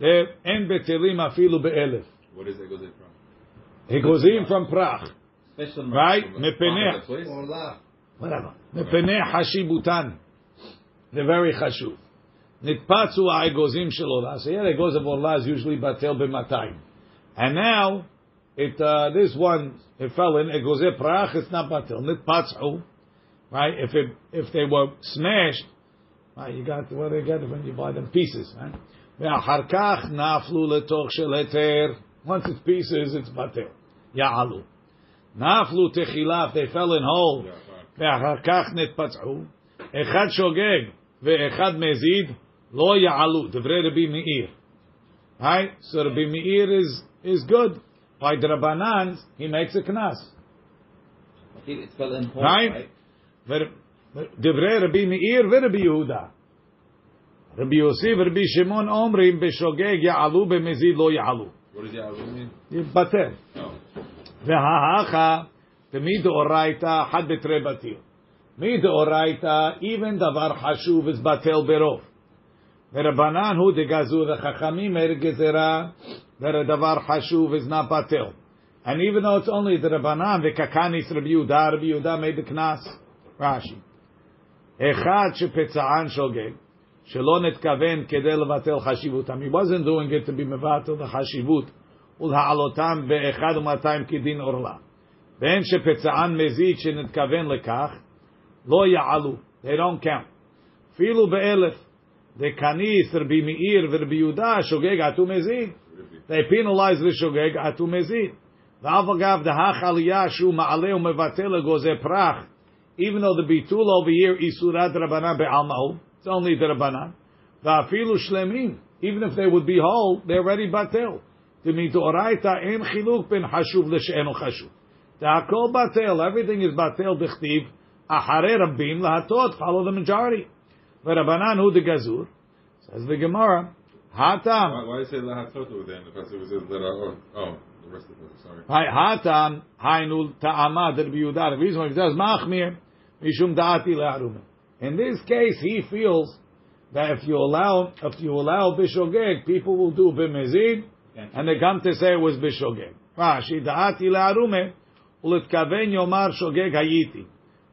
They en betelim afilu be'elef. What is it? Goes it from? Egozim from prach. Special Right? From Mepeneh. that place? Or laugh. Whatever. Mepeneh hashibutan. They're very chashuv. Nitpatzu ha'egozim shel olah. So yeah, the egoz of olah is usually batel b'matayim. And now, it, uh, this one, it fell in egoze prach, it's not batel. Nitpatzu. Right? If it, if they were smashed, right, you got, what do you get when you buy them? Pieces, right? ואחר כך נפלו לתוך של היתר. Once it's pieces, it's batel. יעלו. נפלו תחילה, if they fell in whole. Yeah, fine. ואחר כך נתפצעו, אחד שוגג ואחד מזיד, לא יעלו, דברי רבי מאיר. Right? So Rabbi Meir is, is good. By Drabanan, he makes a knas. Okay, it's spelled in whole, Right? right? ור- דברי רבי מאיר ורבי יהודה. רבי יוסי ורבי שמעון אומרים בשוגג יעלו במזיד לא יעלו. What does Yahweh mean? יתבטל. No. והאחה, ומדאורייתא חד בתרי בתיר. מדאורייתא, even דבר חשוב is בטל ברוב. ורבנן הוא דגזור, וחכמים ער גזירה, ודבר חשוב is not בטל. And even though it's only the Rabbanan, וקקניס רבי יהודה, רבי יהודה made the קנס. רש"י. אחד שפצען שוגג, שלא נתכוון כדי לבטל חשיבותם. He wasn't doing it to be מבטל the חשיבות. ולהעלותם באחד ומאתיים כדין עורלה. ואין שפצען מזיד שנתכוון לכך, לא יעלו. They don't count. אפילו באלף. דקניס רבי מאיר ורבי יהודה שוגג עטו מזיד. They penalize Rishogeg atu mezid. V'avagav The aliyah shu ma'ale u'mevatel goze prach. Even though the bitul over here is surat rabbanan be'almahu, it's only the rabbanan. afilu shlemim, even if they would be whole, they're already batel. D'mitoraita en chiluk ben hashuv l'she'enu The Da'akol batel, everything is batel b'chtiv. Ahare rabbim lahatot, follow the majority. V'rabbanan hu de gazur. Says the Gemara, הטעם, Why, why say lahatoto then? If it was lera- oh, the rest of it. Sorry. הטעם, היינו טעמה דרבי יהודה, the reason why he says מחמיר, משום דעתי לערומה. In this case, he feels that if you allow, if you allow bishogeg, people will do b'mezid, and they come to say it was bishogeg. רש"י, דעתי לערומה, ולהתכוון יאמר שוגג הייתי,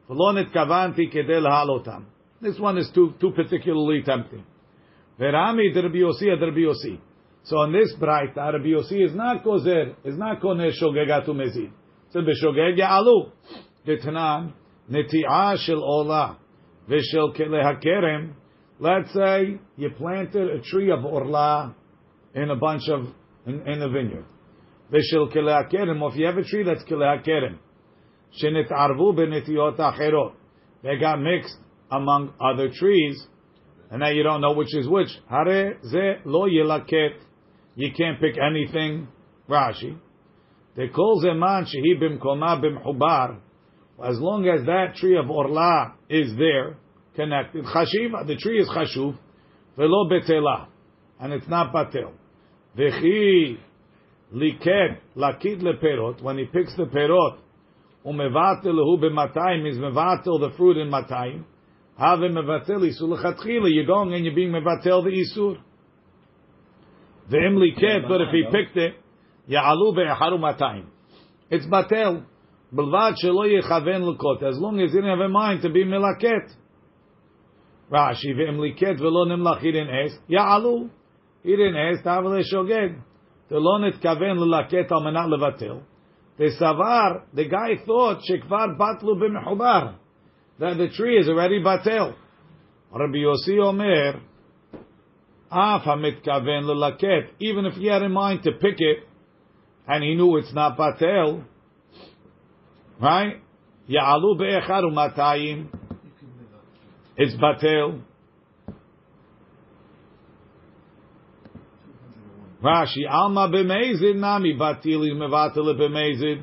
ולא נתכוונתי כדי להעלותם. This one is too, too particularly tempting. Verami Rabbi Yossi So on this bright, Rabbi Yossi is not kozer, is not koner shogegatu mezid. So b'shogeg ya'alu. Detnan, neti'ah shel olah, v'shel lehakerem. Let's say you planted a tree of orla in a bunch of, in, in a vineyard. V'shel lehakerem, or if you have a tree that's lehakerem. Shenet'arvu b'neti'ot acherot. They got mixed among other trees and now you don't know which is which. Hare ze lo yelaket. You can't pick anything. Rashi. They call zeman shehi bimkoma bimhubar. As long as that tree of orla is there, connected. Chashiva, the tree is chashuv, velo betela, and it's not batel. Vechi liket lakit leperot. When he picks the perot, umevatel hu b'matayim is mevatel the fruit in matayim. Have mevatel isur lechatchila. You're going and you're being mevatel the isur. Ve'im liket, but if he picked it, ya'alu be'echaru matayim. It's batel. Bilvad shelo yechaven lekot. As long as he didn't have a mind to be melaket. Rashi ve'im liket velo nimlach he didn't ask. Ya'alu. He didn't ask. Tavel shogeg. Telo nitkaven lelaket al menat levatel. The savar, the guy thought shekvar batlu b'mechubar. That the tree is already batel. Rabbi Yossi Omer, Af hamitkaven lelaket, even if he had in mind to pick it, and he knew it's not batel, right? Ya'alu be'echad u'matayim, it's batel. Rashi, alma b'mezid nami batili mevatel b'mezid.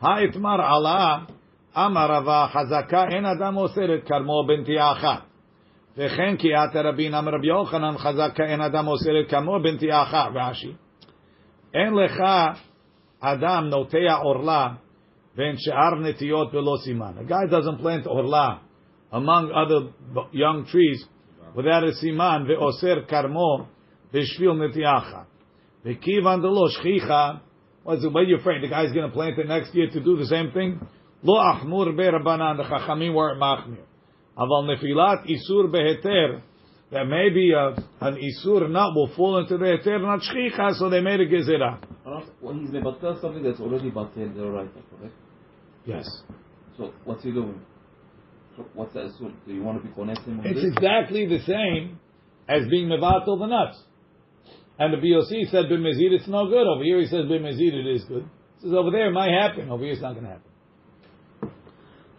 Ha'itmar ala, amar rava chazaka, en adam oser et karmo benti achat. וכן כי את רבין אמר רבי יוחנן חזק כאין אדם אוסר את כמו בנתי אחת, רש"י. אין לך אדם נוטע עורלה ואין שאר נטיות בלא סימן. A guy doesn't plant עורלה among other young trees without a סימן ואוסר כרמו בשביל נטייה אחת. וכיוון דלא שכיחה, what's what are you afraid? The guy's going to plant it next year to do the same thing? לא אחמור ברבנן, the חכמים weren't מחמיר. Aval nefilat isur beheter, that maybe a, an isur nut will fall into the heter not shchicha, so they made a gezerah. Well, he's mebatel something that's already batel the right, correct? Yes. So what's he doing? So what's that? So do you want to be connecting on It's this? exactly the same as being mevatel the nuts. And the BOC said b'mezid it's no good. Over here he says b'mezid it is good. He says over there it might happen. Over here it's not going to happen.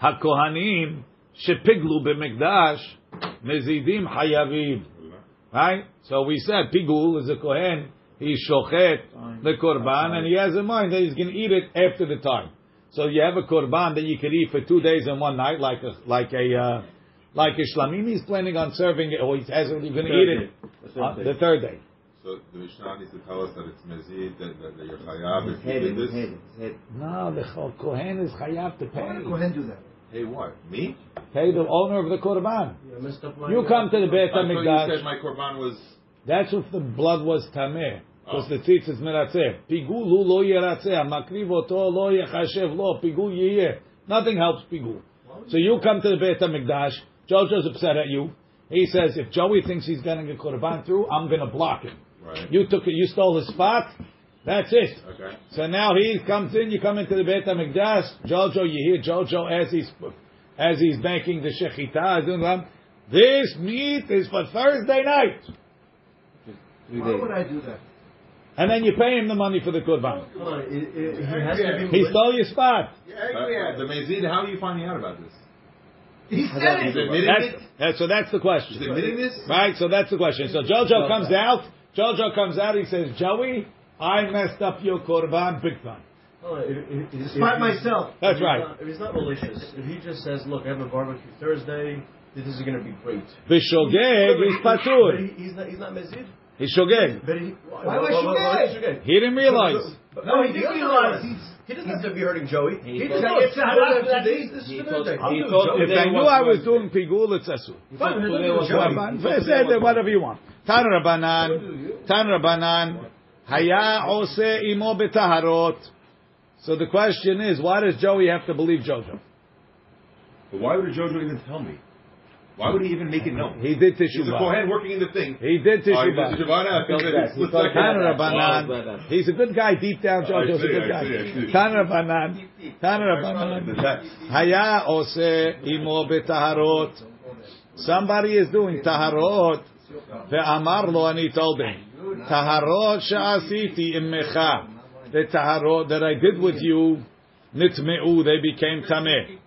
HaKohanim shepiglu b'mekdash mezidim hayavim. Right? So we said pigul is a kohen. He shochet the korban and he has in mind that he's going to eat it after the time. So you have a korban that you could eat for two days and one night, like a like a uh, like a shlamim. He's planning on serving it, or he has he's going to eat it The uh, third the day. third day. So the Mishnah needs to tell us that it's mezid, that, that, that you're chayav His if you head, did his this. head, head. No, the cho- kohen is chayav to Why would pay. go ahead and do that? Hey, what? Me? Pay the owner of the korban. Yeah, I messed up my. You come to the Beit I you Hamikdash. said my korban was. That's if the blood was tameh. Oh. Because Oh. the tzitz is meratzeh. Pigul hu lo yeratzeh. Makriv oto lo yechashev lo. Pigul yiyeh. Nothing helps pigul. So you come to the Beit HaMikdash. Jojo's upset at you. He says, if Joey thinks he's getting a korban through, I'm going to block him. Right. You took it, you stole his spot. That's it. Okay. So now he comes in, you come into the Beit HaMikdash, Jojo, you hear Jojo as he's, as he's banking the Shechita, doing that. This meat is for Thursday night. Why would I do that? And then you pay him the money for the Kurban. Hold on, it, it, he has to be. He stole your spot. Yeah, Uh, the mezid, how are you finding out about this? He said He's it. admitting That's, it? that's, so that's the He's question. admitting this? Right? So that's the question. So Jojo comes out, Jojo comes out, he says, Joey, I messed up your Kurban big time. Oh, if, if, if, Despite if myself. That's if right. Not, if he's not malicious, if he just says, "Look, I have a barbecue Thursday. This is going to be great." Vishogeg is But patur. he, he's not. He's not mezid. He's shogeg. But he, Why was Shugeg? He didn't realize. No, he didn't realize. He's, he doesn't have to be hurting Joey. He He told- just It's said, halal "Look, that today- day. This is Thursday. he I'm told- doing If Joey. they knew I was doing pigul, it's asu. Fine, today nothing to do was with Joey. Friday. Fine. Say that whatever you want. Tan Rabbanan, Tan Rabbanan, Haya ose imo betaharot. So the question is, why does Joey have to believe Jojo? But why would Jojo even tell me? Why would he even make it known? He did teshuvah. He's a kohen working in the thing. He did teshuvah. Oh, he He's a good guy deep down. Jojo's a good guy. Tana Rabbanan. Tana Rabbanan. Haya ose imo betaharot. Somebody is doing taharot. Ve'amar lo, and he told him. Taharot she'asiti. The taharot that I did with you, nitme'u, they became tameh.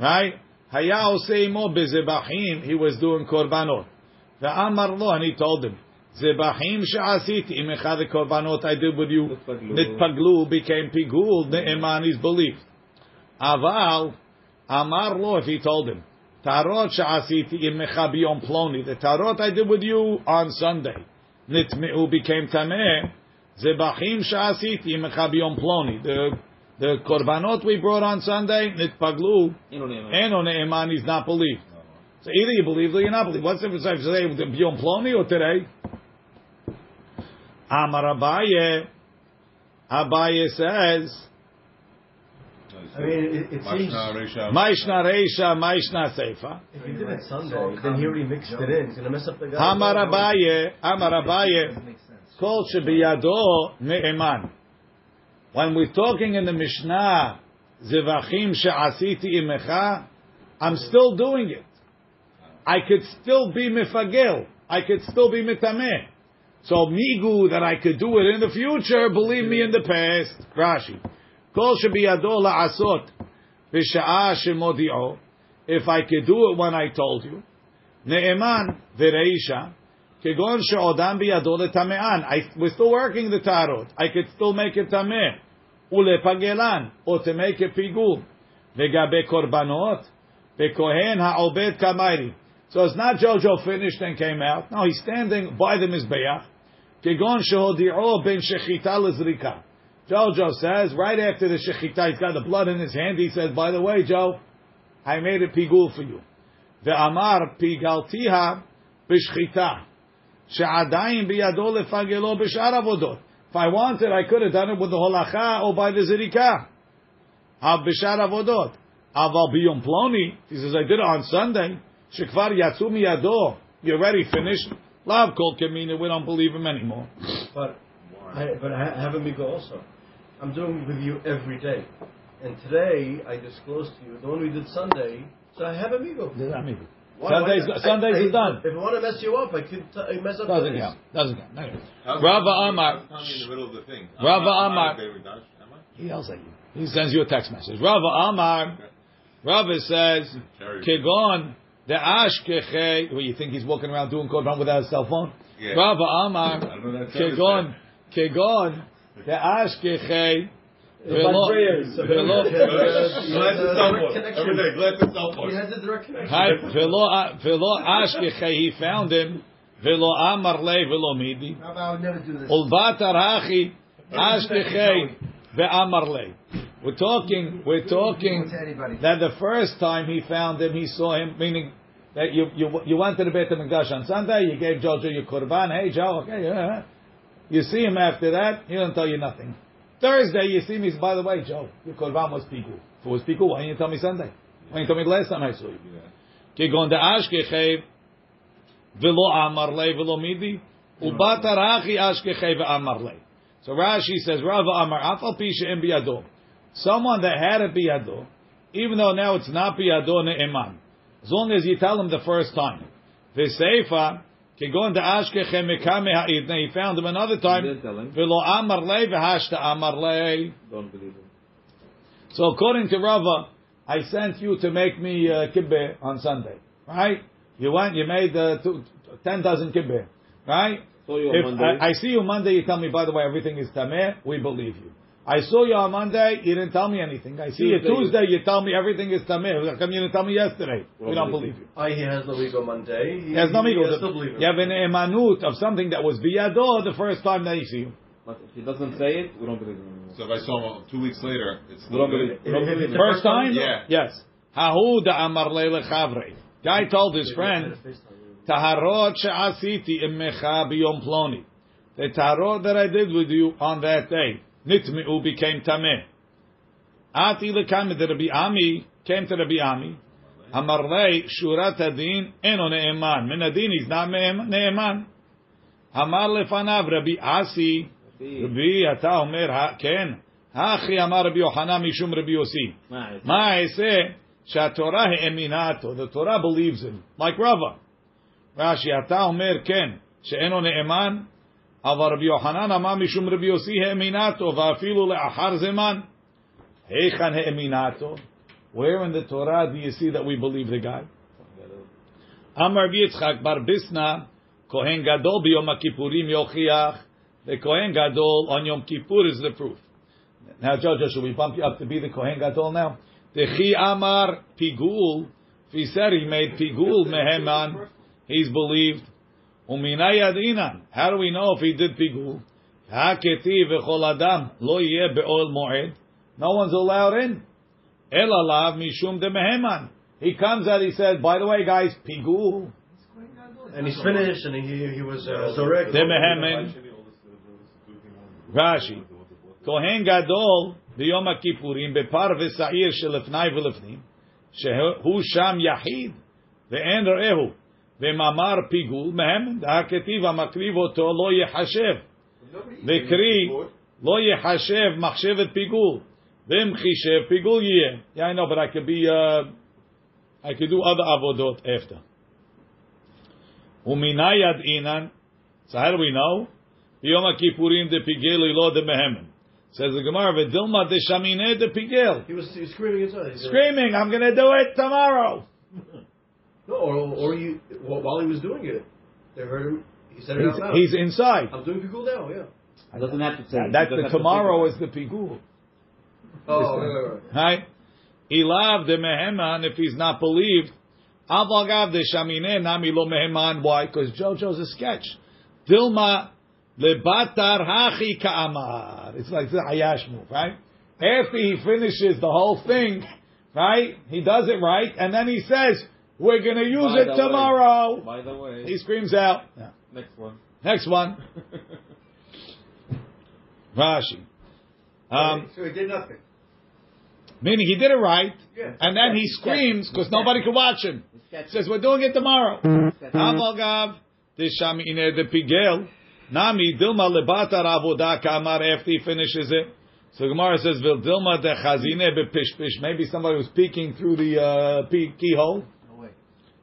Right? Haya oseimo bezebahim, he was doing korbanot. Ve'amar lo, and he told him, zebachim she'asiti in mecha, the korbanot I did with you, nitpaglu became pigul, ne'emani's belief. Aval, amar lo, if he told him, Tarot she'asiti in mecha ploni, the tarot I did with you on Sunday nitmeu became tameh, zebachim shasiti mecha ploni. The the korbanot we brought on Sunday nitpaglu eno Eman, is not believed. So either you believe or you're not believe. What's the difference today with biyom ploni or today? Amar Abaye, Abaye says. I mean, it, it seems Mashna, Resha. Maishna Reisha, Maishna Seifa. if he did it Sunday, then he already mixed it in. He's going to mess up the guy. Amar Abaye, Amar Abaye, Doesn't make sense. Kol Shebiyado Ne'eman. When we're talking in the Mishnah, Zevachim She'asiti Imecha, I'm still doing it. I could still be mifagel. I could still be mitameh. So migu that I could do it in the future, believe me in the past. Rashi. Kol shebiyado la'asot v'sha'a shemodi'o. If I could do it when I told you. Ne'eman v'reisha. Kegon she'odam biyado letame'an. I, we're still working the tarot. I could still make it tameh. Ulepagelan. Or to make it pigul. Vegabe korbanot. Vekohen ha'obed kamayri. So it's not Jojo finished and came out. No, he's standing by the Mizbeach. Kegon shehodi'o ben shechita lezrika. Jojo says, right after the shechita, he's got the blood in his hand, he says, by the way, Joe, I made a pigul for you. Ve'amar pigaltiha b'shchita. She'adayin biyado lefagelo b'shar avodot. If I wanted, I could have done it with the holacha or by the zirika. Av b'shar avodot. Aval biyom ploni. He says, I did it on Sunday. Shekvar yatsu miyado. You're already finished. Lav kol kemina. We don't believe him anymore. But but have amigo also. I'm doing with you every day, and today I disclosed to you the one we did Sunday. So I have amigo. Why- Sundays, why- Sundays I- is done. If I want to mess you up, I could t- I mess up. Doesn't things. count. Doesn't count. Anyway. How's- Rava Amar. how's in the middle of the thing. Rava Amar. I'm not a Beirut Dash, am I? He yells at you. He sends you a text message. Rava Amar. Rava says, Kegon, the Ashkeche. Well, you think he's walking around doing korban without a cell phone? Yeah. Rava Amar. don't know that sounds Kegon, Kegon, the Ashkeche. My prayers. Velo- He has Glad a to cell connection. Every day, glad to. He has a direct connection. Hi, velo velo ashkeche. He found him. Velo amar le velo midi. Rabbi, I would never do this. Ulbatar hachi ashkeche ve'amar le. We're talking. We're talking to that the first time he found him, he saw him. Meaning that you you you went to the Beit Hamikdash on Sunday. You gave Jojo your korban. Hey Joe, okay, yeah. You see him after that. He doesn't tell you nothing. Thursday, you see me. he says, By the way, Joe, your korban was piku. If it was piku, why didn't you tell me Sunday? Why didn't you tell me the last time I saw you? כגון דאשכחי ולא אמר לי ולא מידי, ובתר הכי אשכחי ואמר לי. So Rashi says, Rava Amar, אף על פי שאין בידו. Someone that had it בידו, even though now it's not בידו נאמן. As long as you tell him the first time. Kegon de'ashkechem mekame ha'id. Now he found him another time. V'lo amar v'hashta amar. Don't believe him. So according to Rava, I sent you to make me uh, kibbeh on Sunday, right? You went, you made uh, two, ten dozen kibbeh, right? So if I, I, see you Monday, you tell me, by the way, everything is tameh, we believe you. I saw you on Monday, you didn't tell me anything. I see Tuesday, you Tuesday, you tell me everything is tameh. How come you didn't tell me yesterday? Well, we don't believe believe you. I, he has no ego Monday. He, He has no he, ego. I believe. You have an emanut of something that was biyado the first time that you see you. But if he doesn't say it, we don't believe him anymore. So if I saw him two weeks later, it's We don't good. believe, we don't If- if believe it's him. the First time? Yeah. Yes. Hahu da amar leile chavre. Guy told his friend, Taharot she'asiti immecha biyom ploni. The taharot that I did with you on that day, nitmi'u became tameh. Ati lekam the Rabbi Ami came to Rabbi Ami. Amar lei shurat adin eno ne'eman. Min adin he's not me'em- ne'eman. Amar lefanav Rabbi Asi. Rabbi אתה אומר, "ה- כן, הכי אמר רבי יוחנן משום רבי יוסי. מה, it's- מה אעשה שהתורה האמינה אותו, the Torah believes him, like Rava. רש"י, אתה אומר כן, שאינו נאמן, אבל רבי יוחנן אמר משום רבי יוסי האמינה אותו, ואפילו לאחר זמן. היכן האמינה אותו? Where in the Torah do you see that we believe the guy? אמר רבי יצחק בר ביסנא, כהן גדול ביום הכיפורים יוכיח, the Kohen Gadol on Yom Kippur is the proof. Now, Jojo, should we bump you up to be the Kohen Gadol now? The Chi Amar Pigul, if he said he made Pigul Meheman, he's believed. Uminay Adinan, how do we know if he did Pigul? Haketi v'chol adam lo yeh be'ol moed. No one's allowed in. El alav mishum de meheman. He comes out, he said, by the way, guys, Pigul. And he's finished, and he, he was uh, direct. De mehemen. Rashi. כהן גדול ביום הכיפורים בפר ושעיר שלפני ולפנים, שהוא שם יחיד ואין רעהו, ומאמר פיגול מהם, הכתיב המקריב אותו לא יחשב, וקרי לא יחשב מחשבת פיגול, ואם חישב פיגול יהיה. Yeah, I know, but I could be, uh, I could do other עבודות after. Uminayad inan. So how do we know? Yom Kippurim de pigel ilo de mehemen. Says the Gemara, "V'dilma de shamine de pigel." He was, he was screaming inside. He said- Screaming, "I'm going to do it tomorrow." No, or, or you, well, while he was doing it, they heard him. He said it He's, out loud. he's inside. I'm doing pigul now. Yeah. It doesn't have to say. That- it the tomorrow is the pigul. Oh, right, right, right. Right? Ilav de meheman, if he's not believed. Avagav de shamine nami lo meheman. Why? Because JoJo's a sketch. Dilma lebatar hachi ka'amar. It's like the Hayash move, right? After he finishes the whole thing, right? He does it right, and then he says, we're going to use By it the way. tomorrow. By the way, He screams out. Yeah. Next one. Next one. Rashi. Um, so he did nothing. meaning he did it right, Yeah. and then he screams because nobody could watch him. It's. Says we're doing it tomorrow. Amalgav deshami ine de pigel nami dilma lebatar avoda kamar after he finishes it. So Gemara says vil dilma de chazine bepishpish. Maybe somebody was peeking through the uh, pe- keyhole.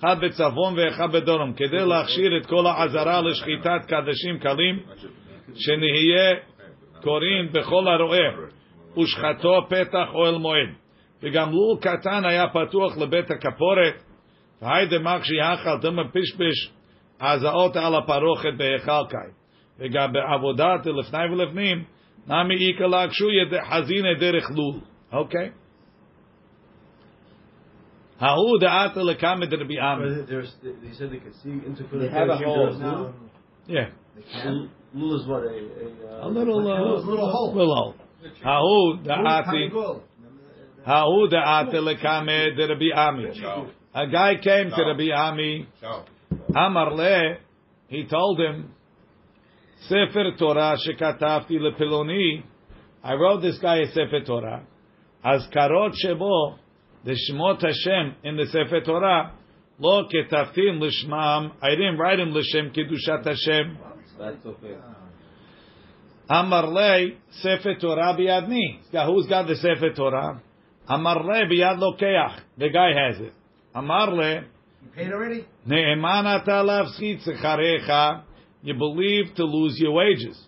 אחד בצפון ואחד בדרום, כדי להכשיר את כל העזרה לשחיטת קדשים קלים, שנהיה קוראים בכל הרועה, ושחטו פתח אוהל מועד. וגם לול קטן היה פתוח לבית הכפורת, והי דמק שיחל דמה פשפש, הזעות על הפרוכת בהיכל קאי. וגם בעבודת לפני ולפנים, נמי איכא להקשויה חזינה דרך לול. אוקיי? Ha'u da'ata lekamed Rabbi Ami. They said they could see into the They have a hole now. Yeah. Lul is what, a... A, uh, little... Uh, little hole. Little hole. Ha'u da'ati... Ha'u da'ata lekamed Rabbi Ami. A guy came to Rabbi Ami. Amar le, he told him, Sefer Torah shekatafti lepiloni. I wrote this guy a Sefer Torah. As karot shebo the Shemot Hashem in the Sefer Torah, lo ketaftim lishmam, I didn't write him l'shem kedushat Hashem, That's okay. Amar le, Sefer Torah biyadni. Who's got the Sefer Torah? Amar le biyad lokeach. The guy has it. Amar le, You paid already? Ne'eman ata lafschit secharecha. You believe to lose your wages.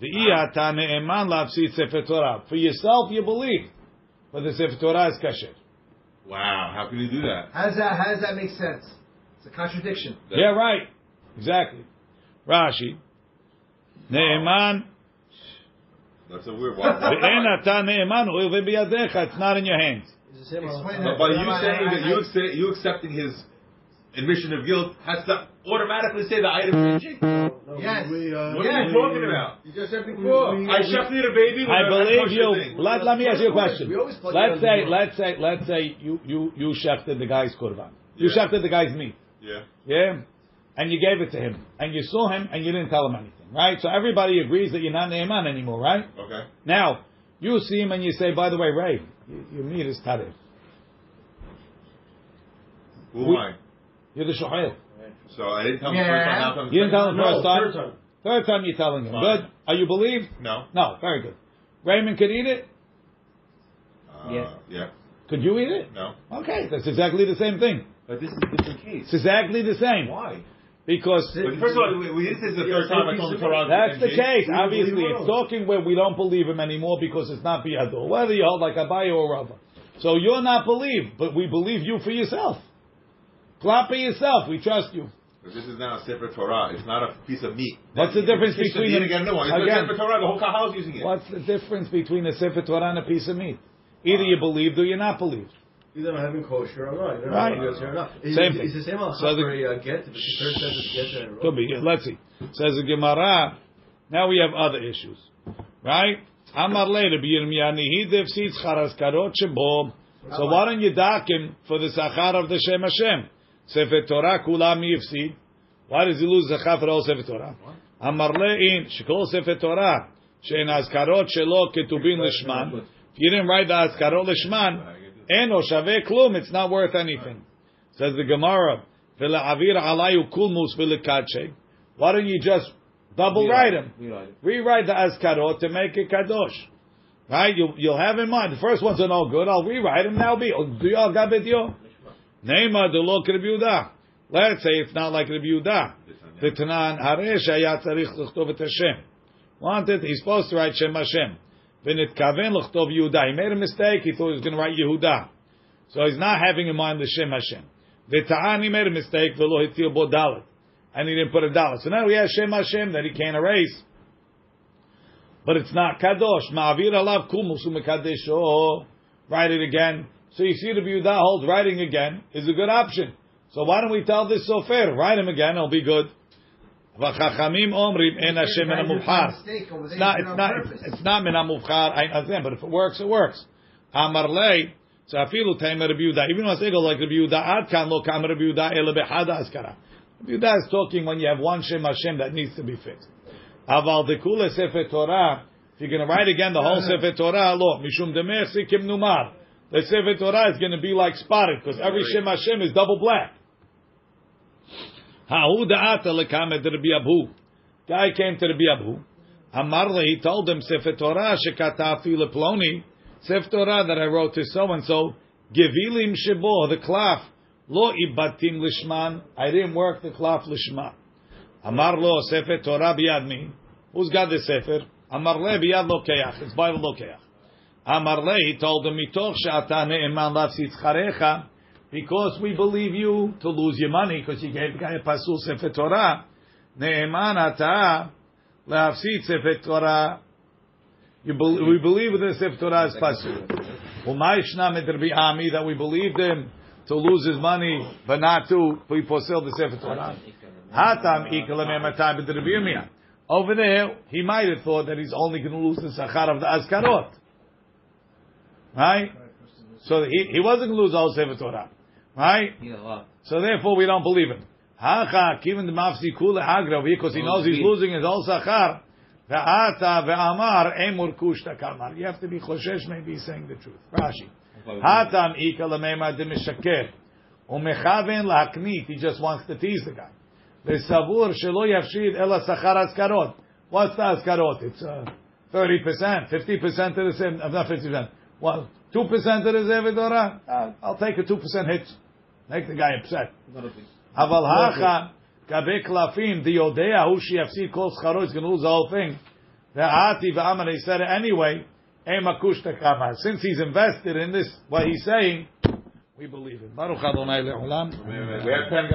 Ve'i ah. ata ne'eman lafschit sefer Torah. For yourself, you believe. But the sefer Torah is kasher. Wow. How can you do that? How does that, how does that make sense? It's a contradiction. Yeah, right. Exactly. Rashi. Ne'eman That's a weird one. ve'en ata ne'eman ho'il ve'biyadecha. It's not in your hands. It's the same Explain halacha. that. But you saying that you accept, you accepting his admission of guilt has to automatically say the item changing. No, Yes. We, uh, What Yeah. are you talking about? You just said before. we- I shafted a baby. I believe you. Let, let me ask you a question. We always plug Let's say, let's say, let's say you you you shafted the guy's kurban. You Yeah. shafted the guy's meat. Yeah. Yeah? And you gave it to him. And you saw him and you didn't tell him anything. Right? So everybody agrees that you're not ne'eman anymore, right? Okay. Now, you see him and you say, by the way, Ray, you- your meat is tarif. Who am I? You're the shohel. So I didn't tell him Yeah. the first time. I'm telling You didn't tell him no, first time. third time. Third time you're telling him. Fine. Good. Are you believed? No. No. Very good. Raymond could eat it. Uh, Yes. Yeah. Could you eat it? No. Okay. That's exactly the same thing. But this is a different case. It's exactly the same. Why? Because But first of all, we, we didn't say it's the Yeah, third time I same told him piece of Torah. That's the case. Obviously, it's talking where we don't believe him anymore because it's not biyado. Whether you hold like Abaye or Rava. So you're not believed, but we believe you for yourself. Clap for yourself. We trust you. But this is now a separate Torah. It's not a piece of meat. What's the difference between the a- again? No, it's a again? separate Torah. The whole kahal is using it. What's the difference between a Sefer Torah and a piece of meat? Either you believed or you're not believed. Either I'm having kosher or not. Either Right. I'm kosher or not. It's, Same it's, thing. it's the same So the- for a uh, get. If it's the third sentence get in a row. Could be. Yeah, Let's see. Says the Gemara. Now we have other issues, right? Amar later, b'yirmiyani defsitz charas karot shebo. So why don't you dock him for the sachar of the Shem Hashem? Sefer Torah kulam yifsid. Why does he lose zakat for all Sefer Torah? Amar le'in shekol Sefer Torah she'en azkarot shelo ketubin lishman. If you didn't write the azkarot lishman, eno shaveh klum. It's not worth anything. Says the Gemara. V'le'avir alayu kulmus v'lekache. Why don't you just double write them? Rewrite it. Rewrite the azkarot to make it kadosh. Right? You, you'll have in mind. The first ones are no good. I'll rewrite them. Now be. Do y'all got it, Neima de lo Yehuda. Let's say it's not like Rabbi Yehuda. V'tanan hareh shaya tzarich l'chtov et Hashem. Wanted, he's supposed to write Shem Hashem. V'nitkaven l'chtov Yehuda. He made a mistake. He thought he was going to write Yehuda. So he's not having in mind the Shem Hashem. V'ta'an, he made a mistake. V'lo hitil bo dalet. And he didn't put a dalet. So now he has Shem Hashem that he can't erase. But it's not kadosh. Ma'avir alav kumus umekadesho. Write it again. So you see the Yehuda holds writing again is a good option. So why don't we tell this sofer? Write him again, it'll be good. V'chachamim omrim en Hashem min hamubchar. It's not, it's not, it's, not min hamubchar, I understand, but if it works, it works. Amar lei, so afilu taim Rabbi Yehuda. Even when I say go like Rabbi Yehuda, ad kan lo kam Rabbi Yehuda ele behada azkara. Rabbi Yehuda is talking when you have one Shem Hashem that needs to be fixed. Aval dekule sefer Torah, if you're going to write again the whole sefer Torah, lo, mishum demeh sikim numar. The sefer Torah is going to be like spotted, because every Shem Hashem is double black. Ha'u da'ata lekamed Rabbi Abu. Guy came to Rabbi Abu. Amarle, he told him, Sefer Torah shekatafi leploni, Sefer Torah that I wrote to so-and-so, Gevilim shebo, the klaf, lo ibatim lishman, I didn't work the klaf lishma. Amar lo, Sefer Torah biyad Who's got the Sefer? Amarle biyad lokeach, it's Bible lokeach. Amarle, he told him, mitoch she'ata ne'eman latzitzcharecha, because we believe you to lose your money because you gave the guy a pasul sefer Torah. Ne'eman ata le'afsit sefer Torah. We believe that sefer Torah is pasul. Umayishna mit Ami that we believed him to lose his money, but not to be posel the sefer Torah. Hatam ikalam ematai b'Rabbi Over there, he might have thought that he's only going to lose the sachar of the azkarot. Right? So he, he wasn't going to lose whole sefer Torah. Right? So therefore, we don't believe him. Hacha, given the mafsi kule agra, because he knows he's losing his whole sachar. Ve'ata ve'amar emur kushta kamar. You have to be choshesh, maybe he's saying the truth. Rashi. Hatam ika lemema de mishaker. Umechaven lahaknit. He just wants to tease the guy. Ve'savur shelo yafshid ela sachar azkarot. What's the azkarot? It's uh, 30%, 50% of the same, not 50%. Well, two percent of his every Torah, I'll take a two percent hit. Make the guy upset. Aval hacha gabe klafim diyodea who she yafsid kol scharo is going to lose the whole thing. The ati v'amar he said it anyway. Since he's invested in this, what he's saying, we believe it. Baruch Adonai le'olam. We have ten guys.